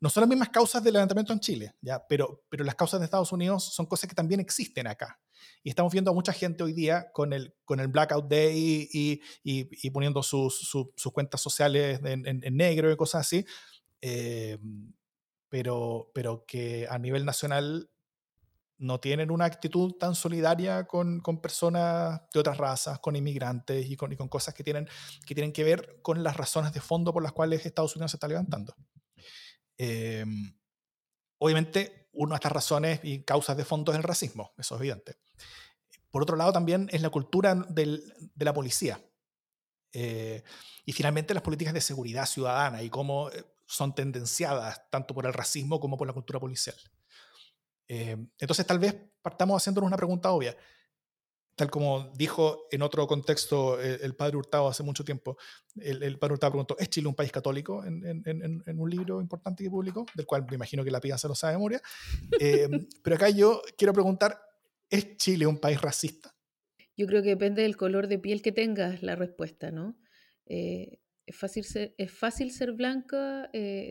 No son las mismas causas del levantamiento en Chile, ¿ya? Pero, pero las causas de Estados Unidos son cosas que también existen acá. Y estamos viendo a mucha gente hoy día con el, con el Blackout Day y, y, poniendo sus, sus, cuentas sociales en, en, negro y cosas así, em, pero, pero que a nivel nacional no tienen una actitud tan solidaria con, con, personas de otras razas, con inmigrantes y con, y con, cosas que tienen, que tienen que ver con las razones de fondo por las cuales Estados Unidos se está levantando. Em, obviamente, una de estas razones y causas de fondo es el racismo, eso es evidente. Por otro lado, también es la cultura de la policía. Eh, y finalmente las políticas de seguridad ciudadana y cómo eh, son tendenciadas tanto por el racismo como por la cultura policial. Eh, entonces, tal vez partamos haciéndonos una pregunta obvia. Tal como dijo en otro contexto el, padre Hurtado hace mucho tiempo, el, padre Hurtado preguntó, ¿es Chile un país católico? En, en, en, un libro importante que publicó, del cual me imagino que la pidan se lo sabe de memoria. Eh, pero acá yo quiero preguntar, ¿es Chile un país racista? Yo creo que depende del color de piel que tengas la respuesta, ¿no? Eh, es, fácil ser, es fácil ser blanca,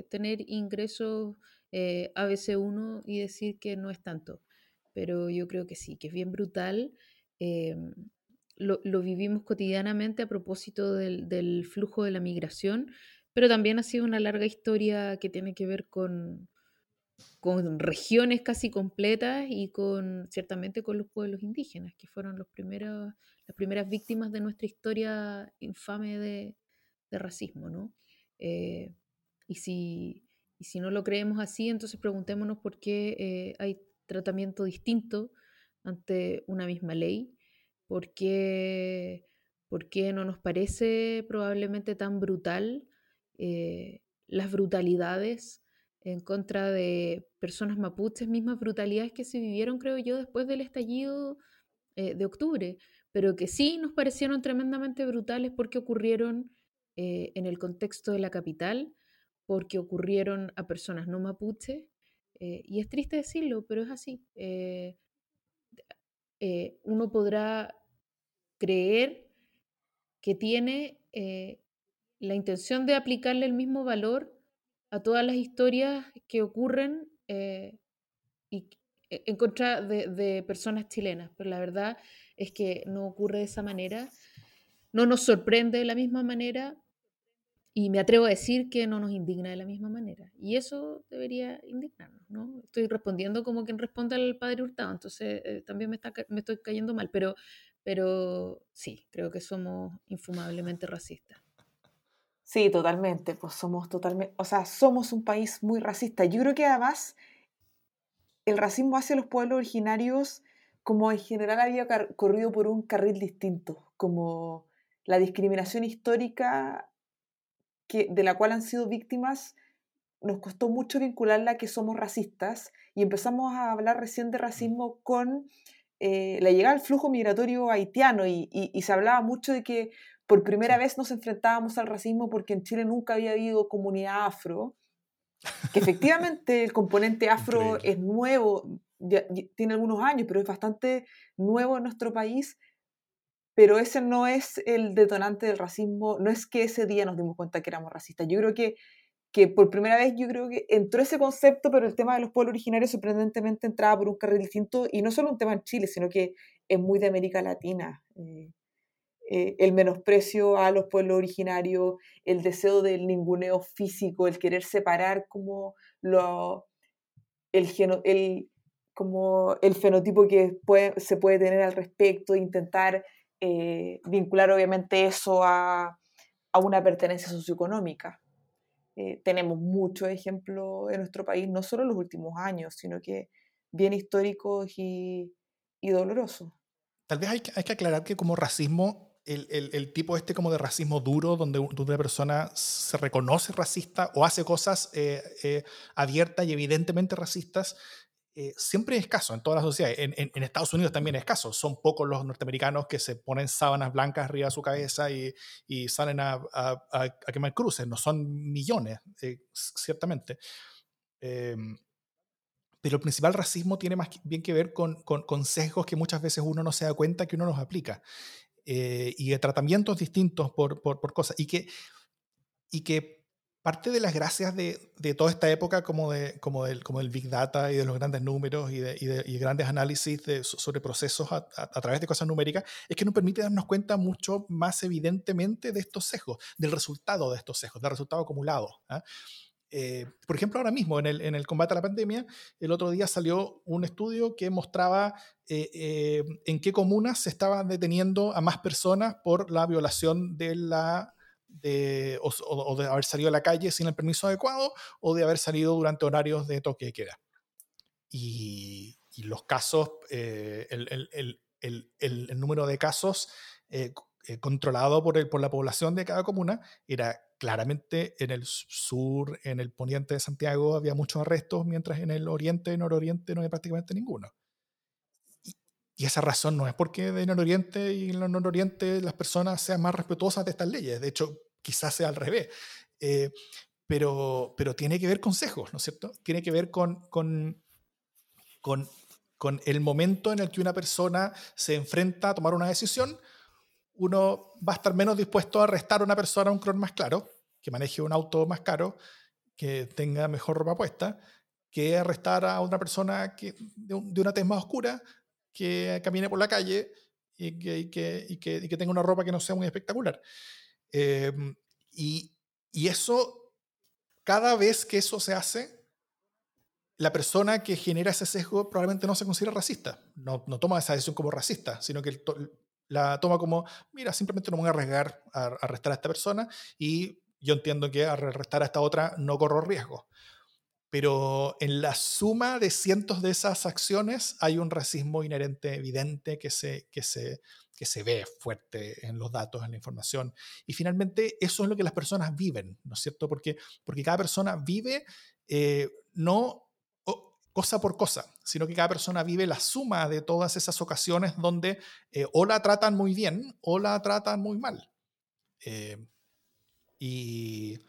tener ingresos eh, ABC1 y decir que no es tanto. Pero yo creo que sí, que es bien brutal. Em, lo, vivimos cotidianamente a propósito del, flujo de la migración, pero también ha sido una larga historia que tiene que ver con, con regiones casi completas y con ciertamente con los pueblos indígenas, que fueron los primeros, las primeras víctimas de nuestra historia infame de, racismo. ¿no? Eh, y si, y si no lo creemos así, entonces preguntémonos por qué eh, hay tratamiento distinto ante una misma ley, por qué, por qué no nos parece probablemente tan brutal eh, las brutalidades en contra de personas mapuches, mismas brutalidades que se vivieron, creo yo, después del estallido eh, de octubre, pero que sí nos parecieron tremendamente brutales porque ocurrieron en el contexto de la capital porque ocurrieron a personas no mapuche, eh, y es triste decirlo, pero es así. Eh, eh, uno podrá creer que tiene la intención de aplicarle el mismo valor a todas las historias que ocurren y, en contra de, de, personas chilenas, pero la verdad es que no ocurre de esa manera, no nos sorprende de la misma manera y me atrevo a decir que no nos indigna de la misma manera. Y eso debería indignarnos, ¿no? Estoy respondiendo como quien responde al padre Hurtado, entonces eh, también me, está, me estoy cayendo mal, pero, pero sí, creo que somos infumablemente racistas. Sí, totalmente, pues somos totalmente, o sea, somos un país muy racista. Yo creo que además el racismo hacia los pueblos originarios, como en general había corrido por un carril distinto, como la discriminación histórica de la cual han sido víctimas, nos costó mucho vincularla a que somos racistas y empezamos a hablar recién de racismo con eh, la llegada del flujo migratorio haitiano y, se hablaba mucho de que por primera vez nos enfrentábamos al racismo porque en Chile nunca había habido comunidad afro, que efectivamente el componente afro es nuevo, tiene algunos años, pero es bastante nuevo en nuestro país pero ese no es el detonante del racismo, no es que ese día nos dimos cuenta que éramos racistas. Yo creo que, que por primera vez yo creo que entró ese concepto, pero el tema de los pueblos originarios sorprendentemente entraba por un carril distinto y no solo un tema en Chile, sino que es muy de América Latina. Eh, eh, el menosprecio a los pueblos originarios, el deseo del ninguneo físico, el querer separar como lo, el, como el fenotipo que se puede tener al respecto, intentar eh, vincular obviamente eso a, una pertenencia socioeconómica. Eh, tenemos muchos ejemplos en nuestro país, no solo en los últimos años, sino que bien históricos y, dolorosos. Tal vez hay que, hay que, aclarar que como racismo, el, el, tipo este como de racismo duro, donde, una persona se reconoce racista o hace cosas eh, abiertas y evidentemente racistas, eh, siempre es escaso en todas las sociedades. En, Estados Unidos también es escaso. Son pocos los norteamericanos que se ponen sábanas blancas arriba de su cabeza y, salen a, quemar cruces. No son millones, eh, ciertamente. Em, pero el principal racismo tiene más bien que ver con, con, sesgos que muchas veces uno no se da cuenta que uno los aplica. Eh, y de tratamientos distintos por, por, por, cosas. Y que, y que parte de las gracias de, de, toda esta época como, de, como, del, como del Big Data y de los grandes números y de, y de grandes análisis sobre procesos a, a, través de cosas numéricas es que nos permite darnos cuenta mucho más evidentemente de estos sesgos, del resultado de estos sesgos, del resultado acumulado. ¿ah? Eh, por ejemplo, ahora mismo en el, en el, combate a la pandemia, el otro día salió un estudio que mostraba eh, eh, en qué comunas se estaban deteniendo a más personas por la violación de la... De, o, de haber salido a la calle sin el permiso adecuado o de haber salido durante horarios de toque de queda. Y, y los casos, el, el, el, número de casos controlado por, por la población de cada comuna era claramente en el sur, en el poniente de Santiago había muchos arrestos, mientras en el oriente nororiente no había prácticamente ninguno. Y, esa razón no es porque en el oriente y en el nororiente las personas sean más respetuosas de estas leyes, de hecho quizás sea al revés. Eh, pero, pero tiene que ver con sesgos, ¿no es cierto? Tiene que ver con, con, con, con el momento en el que una persona se enfrenta a tomar una decisión uno va a estar menos dispuesto a arrestar a una persona a un cron más claro, que maneje un auto más caro, que tenga mejor ropa puesta, que arrestar a una persona que, de, una tez más oscura, que camine por la calle y que, que, que, tenga una ropa que no sea muy espectacular. Em, y, y eso, cada vez que eso se hace, la persona que genera ese sesgo probablemente no se considera racista, no, no toma esa decisión como racista, sino que la toma como, mira, simplemente no me voy a arriesgar a arrestar a esta persona y yo entiendo que a arrestar a esta otra no corro riesgo. Pero en la suma de cientos de esas acciones hay un racismo inherente evidente que se, que se, que se ve fuerte en los datos, en la información. Y finalmente eso es lo que las personas viven, ¿no es cierto? Porque, porque cada persona vive eh, no cosa por cosa, sino que cada persona vive la suma de todas esas ocasiones donde eh, o la tratan muy bien o la tratan muy mal. Eh, y,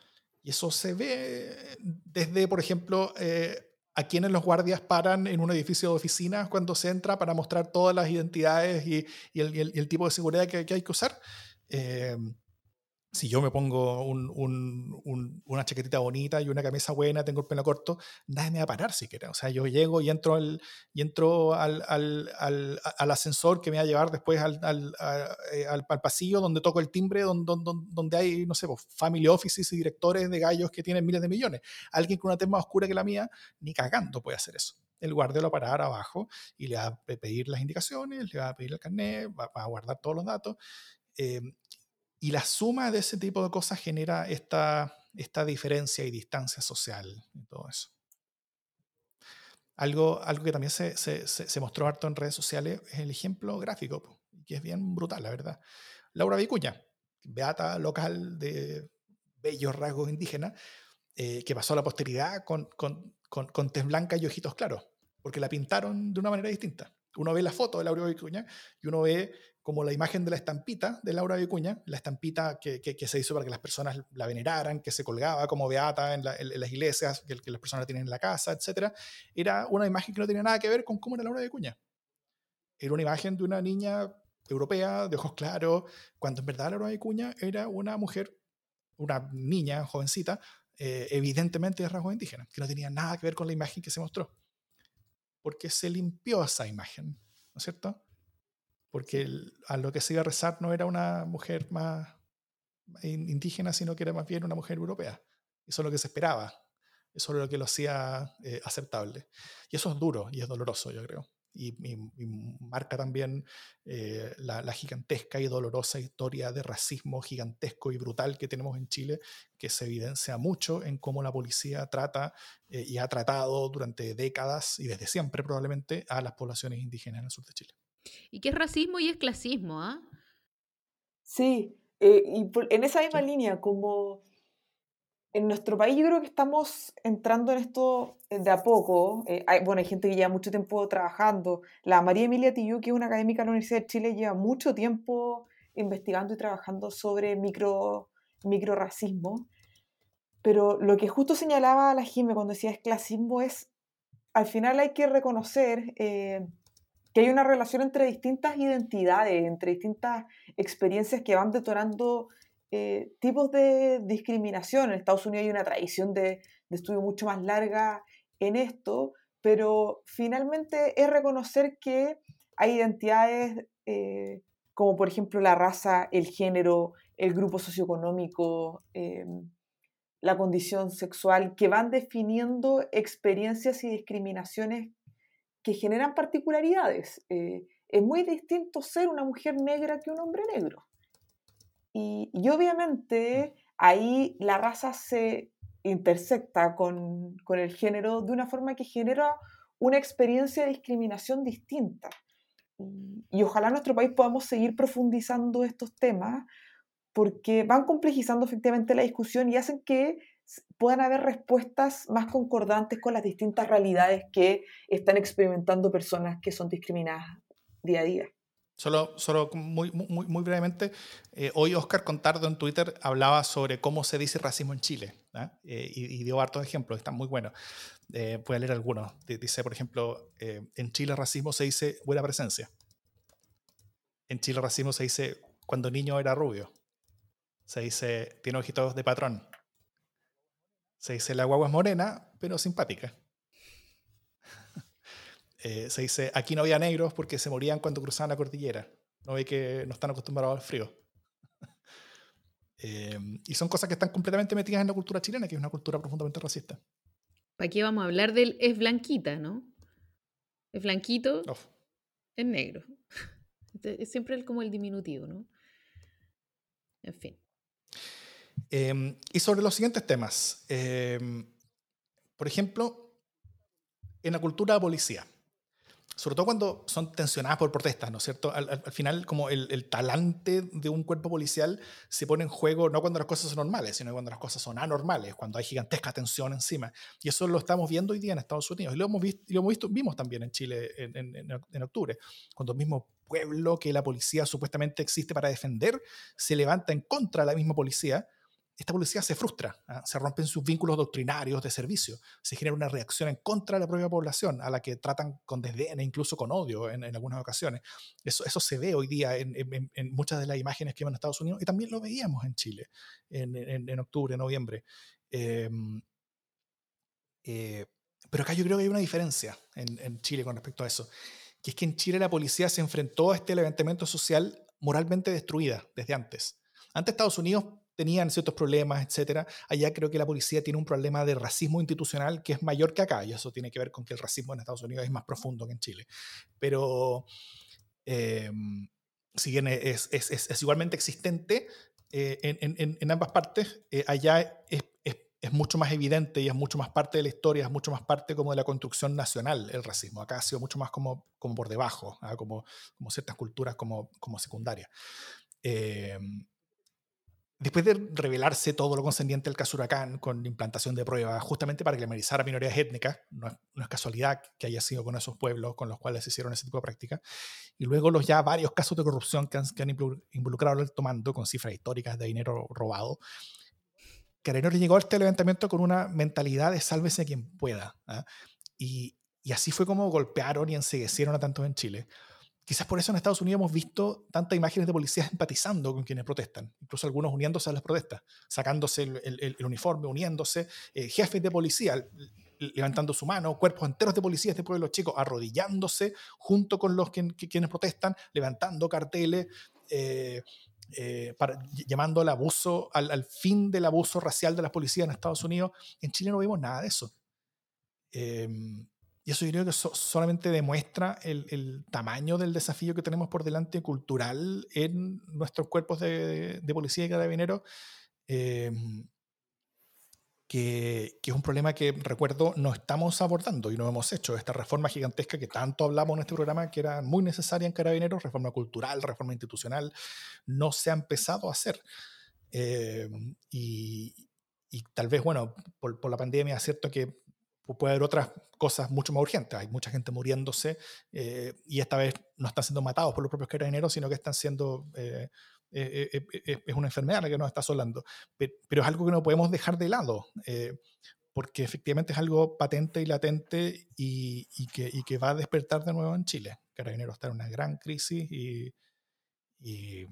eso se ve desde, por ejemplo, eh, a quienes los guardias paran en un edificio de oficinas cuando se entra para mostrar todas las identidades y, el, tipo de seguridad que, que hay que usar si yo me pongo una chaquetita bonita y una camisa buena, tengo el pelo corto, nadie me va a parar siquiera. O sea, yo llego y entro al, y entro al, ascensor que me va a llevar después al, eh, pasillo donde toco el timbre, donde, donde, hay, no sé, pues, family offices y directores de gallos que tienen miles de millones. Alguien con una tez más oscura que la mía, ni cagando puede hacer eso. El guardia lo va a parar abajo y le va a pedir las indicaciones, le va a pedir el carnet, va, a guardar todos los datos. Eh, y la suma de ese tipo de cosas genera esta, esta diferencia y distancia social y todo eso. Algo, algo que también se, se, se, mostró harto en redes sociales es el ejemplo gráfico, que es bien brutal, la verdad. Laura Vicuña, beata local de bellos rasgos indígenas, eh, que pasó a la posteridad con, con, con, con tez blanca y ojitos claros, porque la pintaron de una manera distinta. Uno ve la foto de Laura Vicuña y uno ve como la imagen de la estampita de Laura Vicuña, la estampita que, se hizo para que las personas la veneraran, que se colgaba como beata en, las iglesias, que, las personas la tienen en la casa, etc. Era una imagen que no tenía nada que ver con cómo era Laura Vicuña. Era una imagen de una niña europea, de ojos claros, cuando en verdad Laura Vicuña era una mujer, una niña jovencita, eh, evidentemente de rasgos indígenas, que no tenía nada que ver con la imagen que se mostró. Porque se limpió esa imagen, ¿no es cierto? Porque a lo que se iba a rezar no era una mujer más indígena, sino que era más bien una mujer europea. Eso es lo que se esperaba. Eso es lo que lo hacía eh, aceptable. Y eso es duro y es doloroso, yo creo. Y, marca también eh, la, gigantesca y dolorosa historia de racismo gigantesco y brutal que tenemos en Chile, que se evidencia mucho en cómo la policía trata eh, y ha tratado durante décadas y desde siempre probablemente a las poblaciones indígenas en el sur de Chile. ¿Y qué es racismo y es clasismo? ¿ah? Sí, eh, y en esa misma línea, como en nuestro país yo creo que estamos entrando en esto de a poco. Eh, hay, bueno, hay gente que lleva mucho tiempo trabajando. La María Emilia Tillú, que es una académica de la Universidad de Chile, lleva mucho tiempo investigando y trabajando sobre micro, racismo Pero lo que justo señalaba la Jime cuando decía es clasismo es al final hay que reconocer eh, que hay una relación entre distintas identidades, entre distintas experiencias que van detonando eh, tipos de discriminación. En Estados Unidos hay una tradición de, estudio mucho más larga en esto, pero finalmente es reconocer que hay identidades eh, como por ejemplo la raza, el género, el grupo socioeconómico, la condición sexual, que van definiendo experiencias y discriminaciones que generan particularidades. Eh, es muy distinto ser una mujer negra que un hombre negro. Y, obviamente ahí la raza se intersecta con, con, el género de una forma que genera una experiencia de discriminación distinta. Y, y ojalá en nuestro país podamos seguir profundizando estos temas porque van complejizando efectivamente la discusión y hacen que puedan haber respuestas más concordantes con las distintas realidades que están experimentando personas que son discriminadas día a día. Solo, solo muy, muy, brevemente, eh, hoy Oscar Contardo en Twitter hablaba sobre cómo se dice racismo en Chile ¿ah? eh, y, dio hartos ejemplos, están muy buenos. Eh, voy a leer algunos. Dice, por ejemplo, en Chile racismo se dice buena presencia. En Chile racismo se dice cuando niño era rubio. Se dice tiene ojitos de patrón. Se dice la guagua es morena, pero simpática. Eh, se dice aquí no había negros porque se morían cuando cruzaban la cordillera. No ve que no están acostumbrados al frío. Eh, y son cosas que están completamente metidas en la cultura chilena, que es una cultura profundamente racista. ¿Para qué vamos a hablar del es blanquita, no? Es blanquito, es negro. Es siempre como el diminutivo, ¿no? En fin. Em, y sobre los siguientes temas. Em, por ejemplo, en la cultura de policía. Sobre todo cuando son tensionadas por protestas, ¿no es cierto? Al, final, como el, talante de un cuerpo policial se pone en juego no cuando las cosas son normales, sino cuando las cosas son anormales, cuando hay gigantesca tensión encima. Y eso lo estamos viendo hoy día en Estados Unidos. Y lo hemos visto, lo hemos visto vimos también en Chile en, en octubre, cuando el mismo pueblo que la policía supuestamente existe para defender se levanta en contra de la misma policía esta policía se frustra, ¿ah? se rompen sus vínculos doctrinarios de servicio, se genera una reacción en contra de la propia población, a la que tratan con desdén e incluso con odio en, algunas ocasiones. Eso, eso se ve hoy día en, muchas de las imágenes que vemos en Estados Unidos y también lo veíamos en Chile en, octubre, noviembre. Em, eh, pero acá yo creo que hay una diferencia en, Chile con respecto a eso, que es que en Chile la policía se enfrentó a este levantamiento social moralmente destruida desde antes. Antes Estados Unidos tenían ciertos problemas, etcétera. Allá creo que la policía tiene un problema de racismo institucional que es mayor que acá, y eso tiene que ver con que el racismo en Estados Unidos es más profundo que en Chile. Pero, eh, si bien es, es, es, igualmente existente eh, en, en, en, ambas partes, eh, allá es, mucho más evidente y es mucho más parte de la historia, es mucho más parte como de la construcción nacional el racismo. Acá ha sido mucho más como, como por debajo, ¿ah? como, como ciertas culturas como, como secundarias. Después de revelarse todo lo concerniente al caso Huracán con implantación de pruebas, justamente para glamorizar a minorías étnicas, no es, casualidad que haya sido con esos pueblos con los cuales se hicieron ese tipo de prácticas, y luego los ya varios casos de corrupción que han, involucrado al tomando con cifras históricas de dinero robado, Carabineros llegó a este levantamiento con una mentalidad de sálvese quien pueda. ¿ah? Y, y así fue como golpearon y enseguecieron a tantos en Chile. Quizás por eso en Estados Unidos hemos visto tantas imágenes de policías empatizando con quienes protestan, incluso algunos uniéndose a las protestas, sacándose el, uniforme, uniéndose, eh, jefes de policía levantando su mano, cuerpos enteros de policías de pueblos chicos arrodillándose junto con los que, quienes protestan, levantando carteles, eh, eh, llamando al abuso, al, al, fin del abuso racial de las policías en Estados Unidos. En Chile no vimos nada de eso. Em, y eso yo creo que solamente demuestra el, tamaño del desafío que tenemos por delante cultural en nuestros cuerpos de, policía y carabineros, eh, que, que, es un problema que, recuerdo, no estamos abordando y no hemos hecho. Esta reforma gigantesca que tanto hablamos en este programa, que era muy necesaria en carabineros, reforma cultural, reforma institucional, no se ha empezado a hacer. Eh, y, y, tal vez, bueno, por, por la pandemia es cierto que puede haber otras cosas mucho más urgentes. Hay mucha gente muriéndose eh, y esta vez no están siendo matados por los propios carabineros, sino que están siendo... Eh, eh, es una enfermedad la que nos está asolando. Pero, es algo que no podemos dejar de lado. porque efectivamente es algo patente y latente y, que, que, va a despertar de nuevo en Chile. Carabineros está en una gran crisis y, y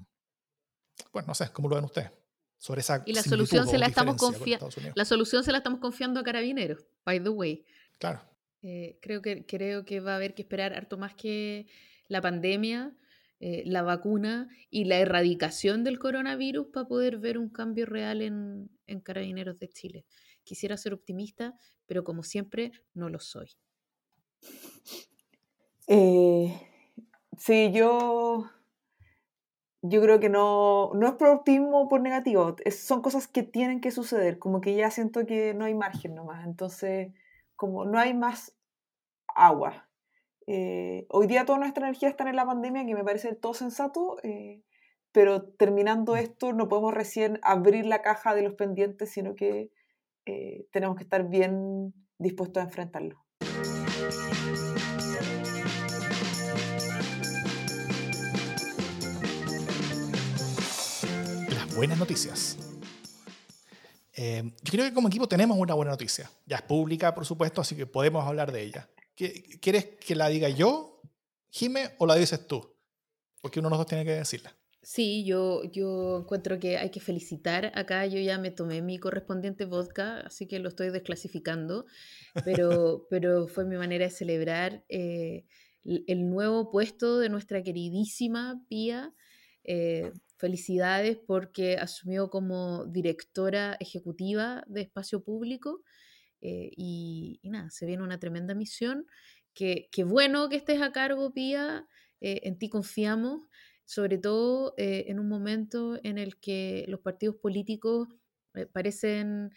bueno, no sé, ¿cómo lo ven ustedes? Sobre esa y la solución se la estamos confiando la solución se la estamos confiando a carabineros by the way. Claro. Eh, creo que creo que va a haber que esperar harto más que la pandemia eh, la vacuna y la erradicación del coronavirus para poder ver un cambio real en, en carabineros de Chile. Quisiera ser optimista pero como siempre no lo soy. Eh, sí yo yo creo que no, no es por optimismo o por negativo, son cosas que tienen que suceder, como que ya siento que no hay margen nomás, entonces como no hay más agua. Eh, hoy día toda nuestra energía está en la pandemia, que me parece todo sensato, eh, pero terminando esto no podemos recién abrir la caja de los pendientes, sino que eh, tenemos que estar bien dispuestos a enfrentarlo. Buenas noticias. Eh, yo creo que como equipo tenemos una buena noticia. Ya es pública, por supuesto, así que podemos hablar de ella. ¿Quieres que la diga yo, Jime, o la dices tú? Porque uno de los dos tiene que decirla. Sí, yo, yo encuentro que hay que felicitar. Acá yo ya me tomé mi correspondiente vodka, así que lo estoy desclasificando, pero, pero fue mi manera de celebrar eh, el nuevo puesto de nuestra queridísima Pía. Eh, felicidades porque asumió como directora ejecutiva de espacio público eh, y, nada, se viene una tremenda misión. Qué que bueno que estés a cargo, Pía, eh, en ti confiamos, sobre todo eh, en un momento en el que los partidos políticos parecen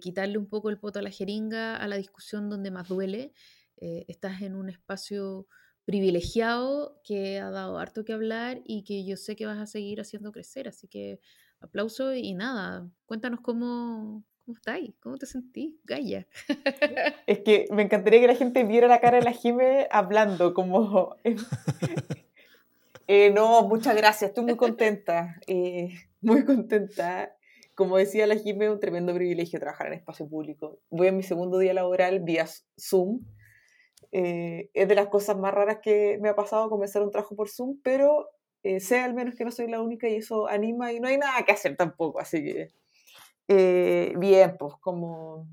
quitarle un poco el poto a la jeringa a la discusión donde más duele. estás en un espacio privilegiado que ha dado harto que hablar y que yo sé que vas a seguir haciendo crecer. Así que aplauso y nada, cuéntanos cómo, cómo estáis, cómo te sentís, Gaia. Es que me encantaría que la gente viera la cara de la Jime hablando, como... Eh, no, muchas gracias, estoy muy contenta, eh, muy contenta. Como decía la Jime, un tremendo privilegio trabajar en espacio público. Voy a mi segundo día laboral vía Zoom eh, es de las cosas más raras que me ha pasado comenzar un trabajo por Zoom, pero eh, sé al menos que no soy la única y eso anima y no hay nada que hacer tampoco, así que eh, bien, pues como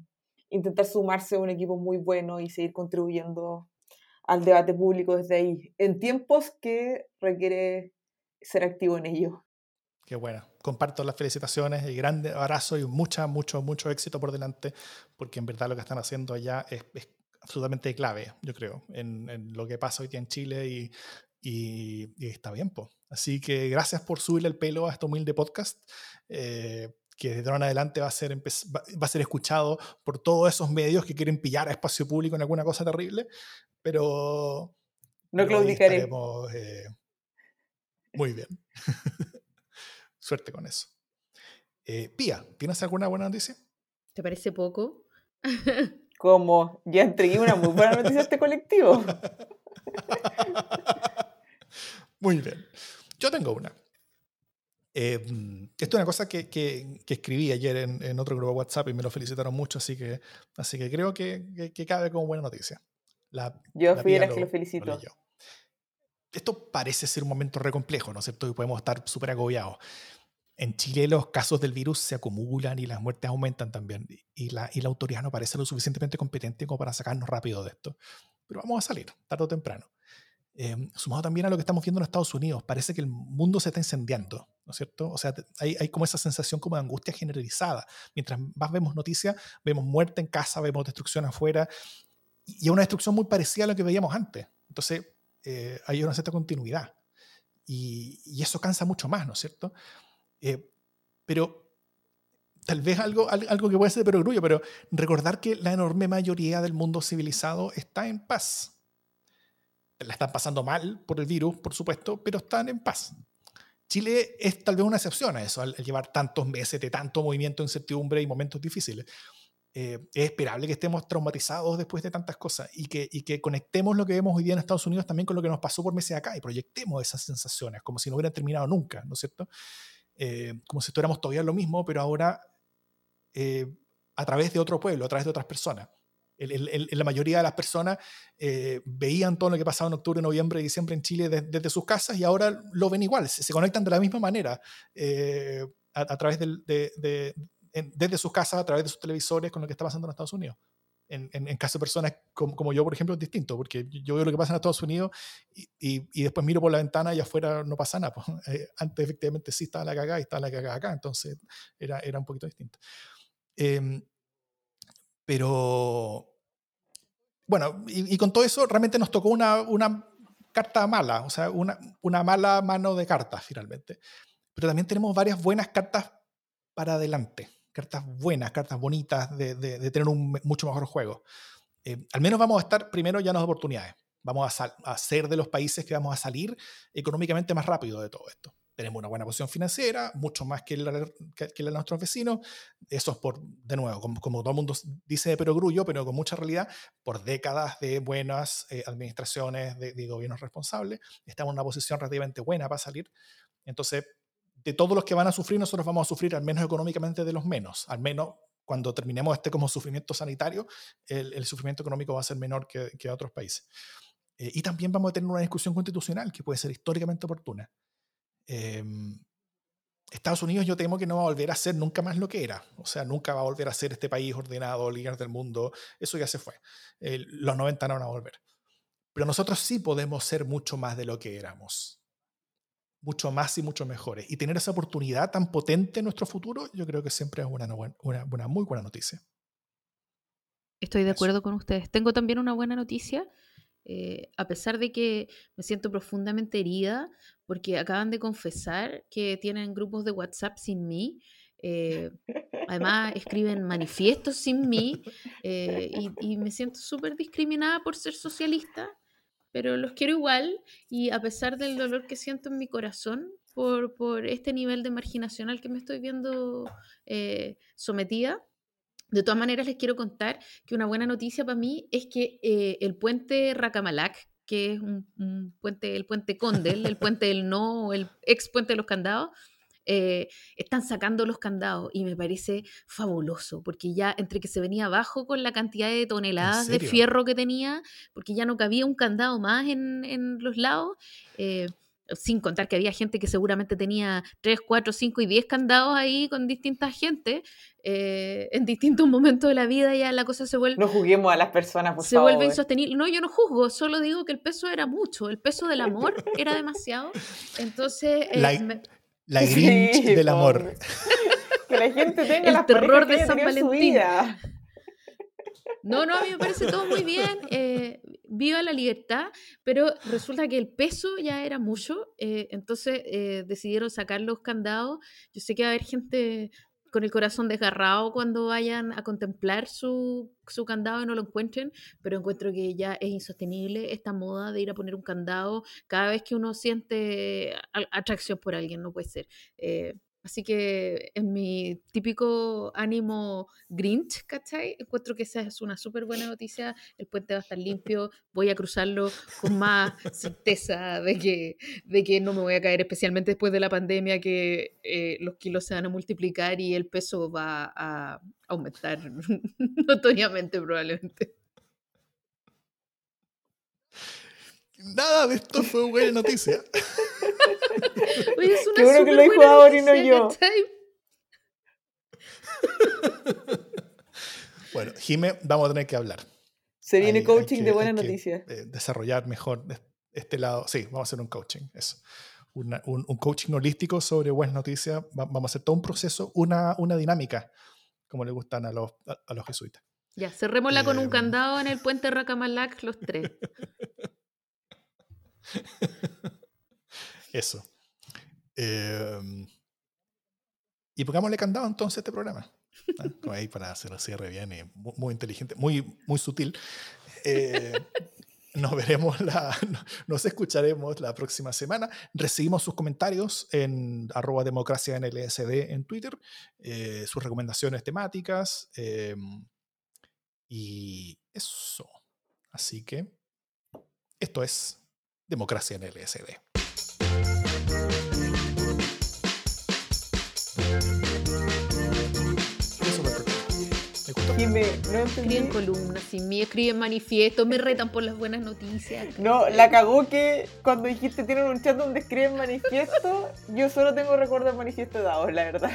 intentar sumarse a un equipo muy bueno y seguir contribuyendo al debate público desde ahí, en tiempos que requiere ser activo en ello. Qué bueno. Comparto las felicitaciones y grande abrazo y mucha, mucho, mucho éxito por delante, porque en verdad lo que están haciendo allá es, es absolutamente clave, yo creo, en, lo que pasa hoy día en Chile y, y, está bien. pues Así que gracias por subirle el pelo a este humilde podcast. Eh, que desde ahora en adelante va a, ser, va a ser escuchado por todos esos medios que quieren pillar a espacio público en alguna cosa terrible, pero... No claudicaré. Eh, muy bien. Suerte con eso. Eh, Pía, ¿tienes alguna buena noticia? ¿Te parece poco? como ya entregué una muy buena noticia a este colectivo. Muy bien. Yo tengo una. Em, esto es una cosa que, que, escribí ayer en, otro grupo de WhatsApp y me lo felicitaron mucho, así que, así que creo que, que cabe como buena noticia. Yo fui de las que lo felicito. Esto parece ser un momento re complejo, ¿no es cierto? Y podemos estar súper agobiados en Chile los casos del virus se acumulan y las muertes aumentan también. Y la, y la autoridad no parece lo suficientemente competente como para sacarnos rápido de esto. Pero vamos a salir, tarde o temprano. Em, sumado también a lo que estamos viendo en Estados Unidos, parece que el mundo se está incendiando, ¿no es cierto? O sea, hay, hay como esa sensación como de angustia generalizada. Mientras más vemos noticias, vemos muerte en casa, vemos destrucción afuera, y es una destrucción muy parecida a lo que veíamos antes. Entonces, eh, hay una cierta continuidad. Y, y, eso cansa mucho más, ¿no es cierto? Eh, pero tal vez algo, algo que puede ser de perogrullo, pero recordar que la enorme mayoría del mundo civilizado está en paz. La están pasando mal por el virus, por supuesto, pero están en paz. Chile es tal vez una excepción a eso, al, llevar tantos meses de tanto movimiento, incertidumbre y momentos difíciles. Eh, es esperable que estemos traumatizados después de tantas cosas y que, y que conectemos lo que vemos hoy día en Estados Unidos también con lo que nos pasó por meses acá y proyectemos esas sensaciones como si no hubieran terminado nunca, ¿no es cierto? Eh, como si estuviéramos todavía lo mismo, pero ahora eh, a través de otro pueblo, a través de otras personas. la mayoría de las personas eh, veían todo lo que pasaba en octubre, noviembre diciembre en Chile desde sus casas y ahora lo ven igual, se, conectan de la misma manera a, través de, desde sus casas, a través de sus televisores con lo que está pasando en Estados Unidos en, en, caso de personas como, yo, por ejemplo, es distinto, porque yo veo lo que pasa en Estados Unidos y, y, después miro por la ventana y afuera no pasa nada. Pues, eh, antes efectivamente sí estaba la cagada y estaba la cagada acá, entonces era, era un poquito distinto. Em, pero, bueno, y, con todo eso realmente nos tocó una, una carta mala, o sea, una, una mala mano de cartas finalmente. Pero también tenemos varias buenas cartas para adelante cartas buenas, cartas bonitas de, de, tener un mucho mejor juego. Eh, al menos vamos a estar primero ya en las oportunidades. Vamos a, a, ser de los países que vamos a salir económicamente más rápido de todo esto. Tenemos una buena posición financiera, mucho más que la, que, de nuestros vecinos. Eso es por, de nuevo, como, todo el mundo dice de perogrullo, pero con mucha realidad, por décadas de buenas eh, administraciones de, de gobiernos responsables. Estamos en una posición relativamente buena para salir. Entonces, de todos los que van a sufrir, nosotros vamos a sufrir al menos económicamente de los menos. Al menos cuando terminemos este como sufrimiento sanitario, el, sufrimiento económico va a ser menor que, que otros países. Eh, y también vamos a tener una discusión constitucional que puede ser históricamente oportuna. Em, Estados Unidos yo temo que no va a volver a ser nunca más lo que era. O sea, nunca va a volver a ser este país ordenado, líder del mundo. Eso ya se fue. los 90 no van a volver. Pero nosotros sí podemos ser mucho más de lo que éramos mucho más y mucho mejores. Y tener esa oportunidad tan potente en nuestro futuro, yo creo que siempre es una, una, muy buena noticia. Estoy de acuerdo con ustedes. Tengo también una buena noticia. Eh, a pesar de que me siento profundamente herida porque acaban de confesar que tienen grupos de WhatsApp sin mí, eh, además escriben manifiestos sin mí eh, y, y, me siento súper discriminada por ser socialista pero los quiero igual y a pesar del dolor que siento en mi corazón por, por este nivel de marginación al que me estoy viendo eh, sometida, de todas maneras les quiero contar que una buena noticia para mí es que eh, el puente Racamalac, que es un, puente, el puente Condel, el puente del no, el ex puente de los candados, eh, están sacando los candados y me parece fabuloso, porque ya entre que se venía abajo con la cantidad de toneladas de fierro que tenía, porque ya no cabía un candado más en, en los lados. Eh, sin contar que había gente que seguramente tenía 3, 4, 5 y 10 candados ahí con distintas gente, eh, en distintos momentos de la vida ya la cosa se vuelve... No juguemos a las personas, por Se vuelve insostenible. No, yo no juzgo, solo digo que el peso era mucho, el peso del amor era demasiado. Entonces... La Grinch del amor. Que la gente tenga el terror de San Valentín. No, no, a mí me parece todo muy bien. Eh, viva la libertad, pero resulta que el peso ya era mucho, eh, entonces eh, decidieron sacar los candados. Yo sé que va a haber gente con el corazón desgarrado cuando vayan a contemplar su, su, candado y no lo encuentren, pero encuentro que ya es insostenible esta moda de ir a poner un candado cada vez que uno siente atracción por alguien, no puede ser. Eh, Así que en mi típico ánimo Grinch, ¿cachai? Encuentro que esa es una súper buena noticia. El puente va a estar limpio. Voy a cruzarlo con más certeza de que, de que no me voy a caer, especialmente después de la pandemia, que eh, los kilos se van a multiplicar y el peso va a aumentar notoriamente, probablemente. Nada de esto fue buena noticia. Oye, es una Qué bueno que lo dijo ahora y no yo. bueno, Jime, vamos a tener que hablar. Se viene coaching de buena noticia. Eh, desarrollar mejor este lado. Sí, vamos a hacer un coaching, eso. un, un, coaching holístico sobre buenas noticias. vamos a hacer todo un proceso, una, una dinámica, como le gustan a los, a, los jesuitas. Ya, cerrémosla con un em. candado en el puente Racamalac, los tres. Eso. Em, y pongámosle candado entonces a este programa. Ahí para hacer el cierre bien y muy, inteligente, muy, muy sutil. Eh, nos veremos, la, nos escucharemos la próxima semana. Recibimos sus comentarios en arroba democracia en LSD en Twitter, eh, sus recomendaciones temáticas em, y eso. Así que esto es democracia en LSD. Jimé, no entendí. Escriben columnas, sin mí, escriben manifiestos, me retan por las buenas noticias. No, la cagó que cuando dijiste tienen un chat donde escriben manifiesto, yo solo tengo recuerdos de manifiesto dados, la verdad.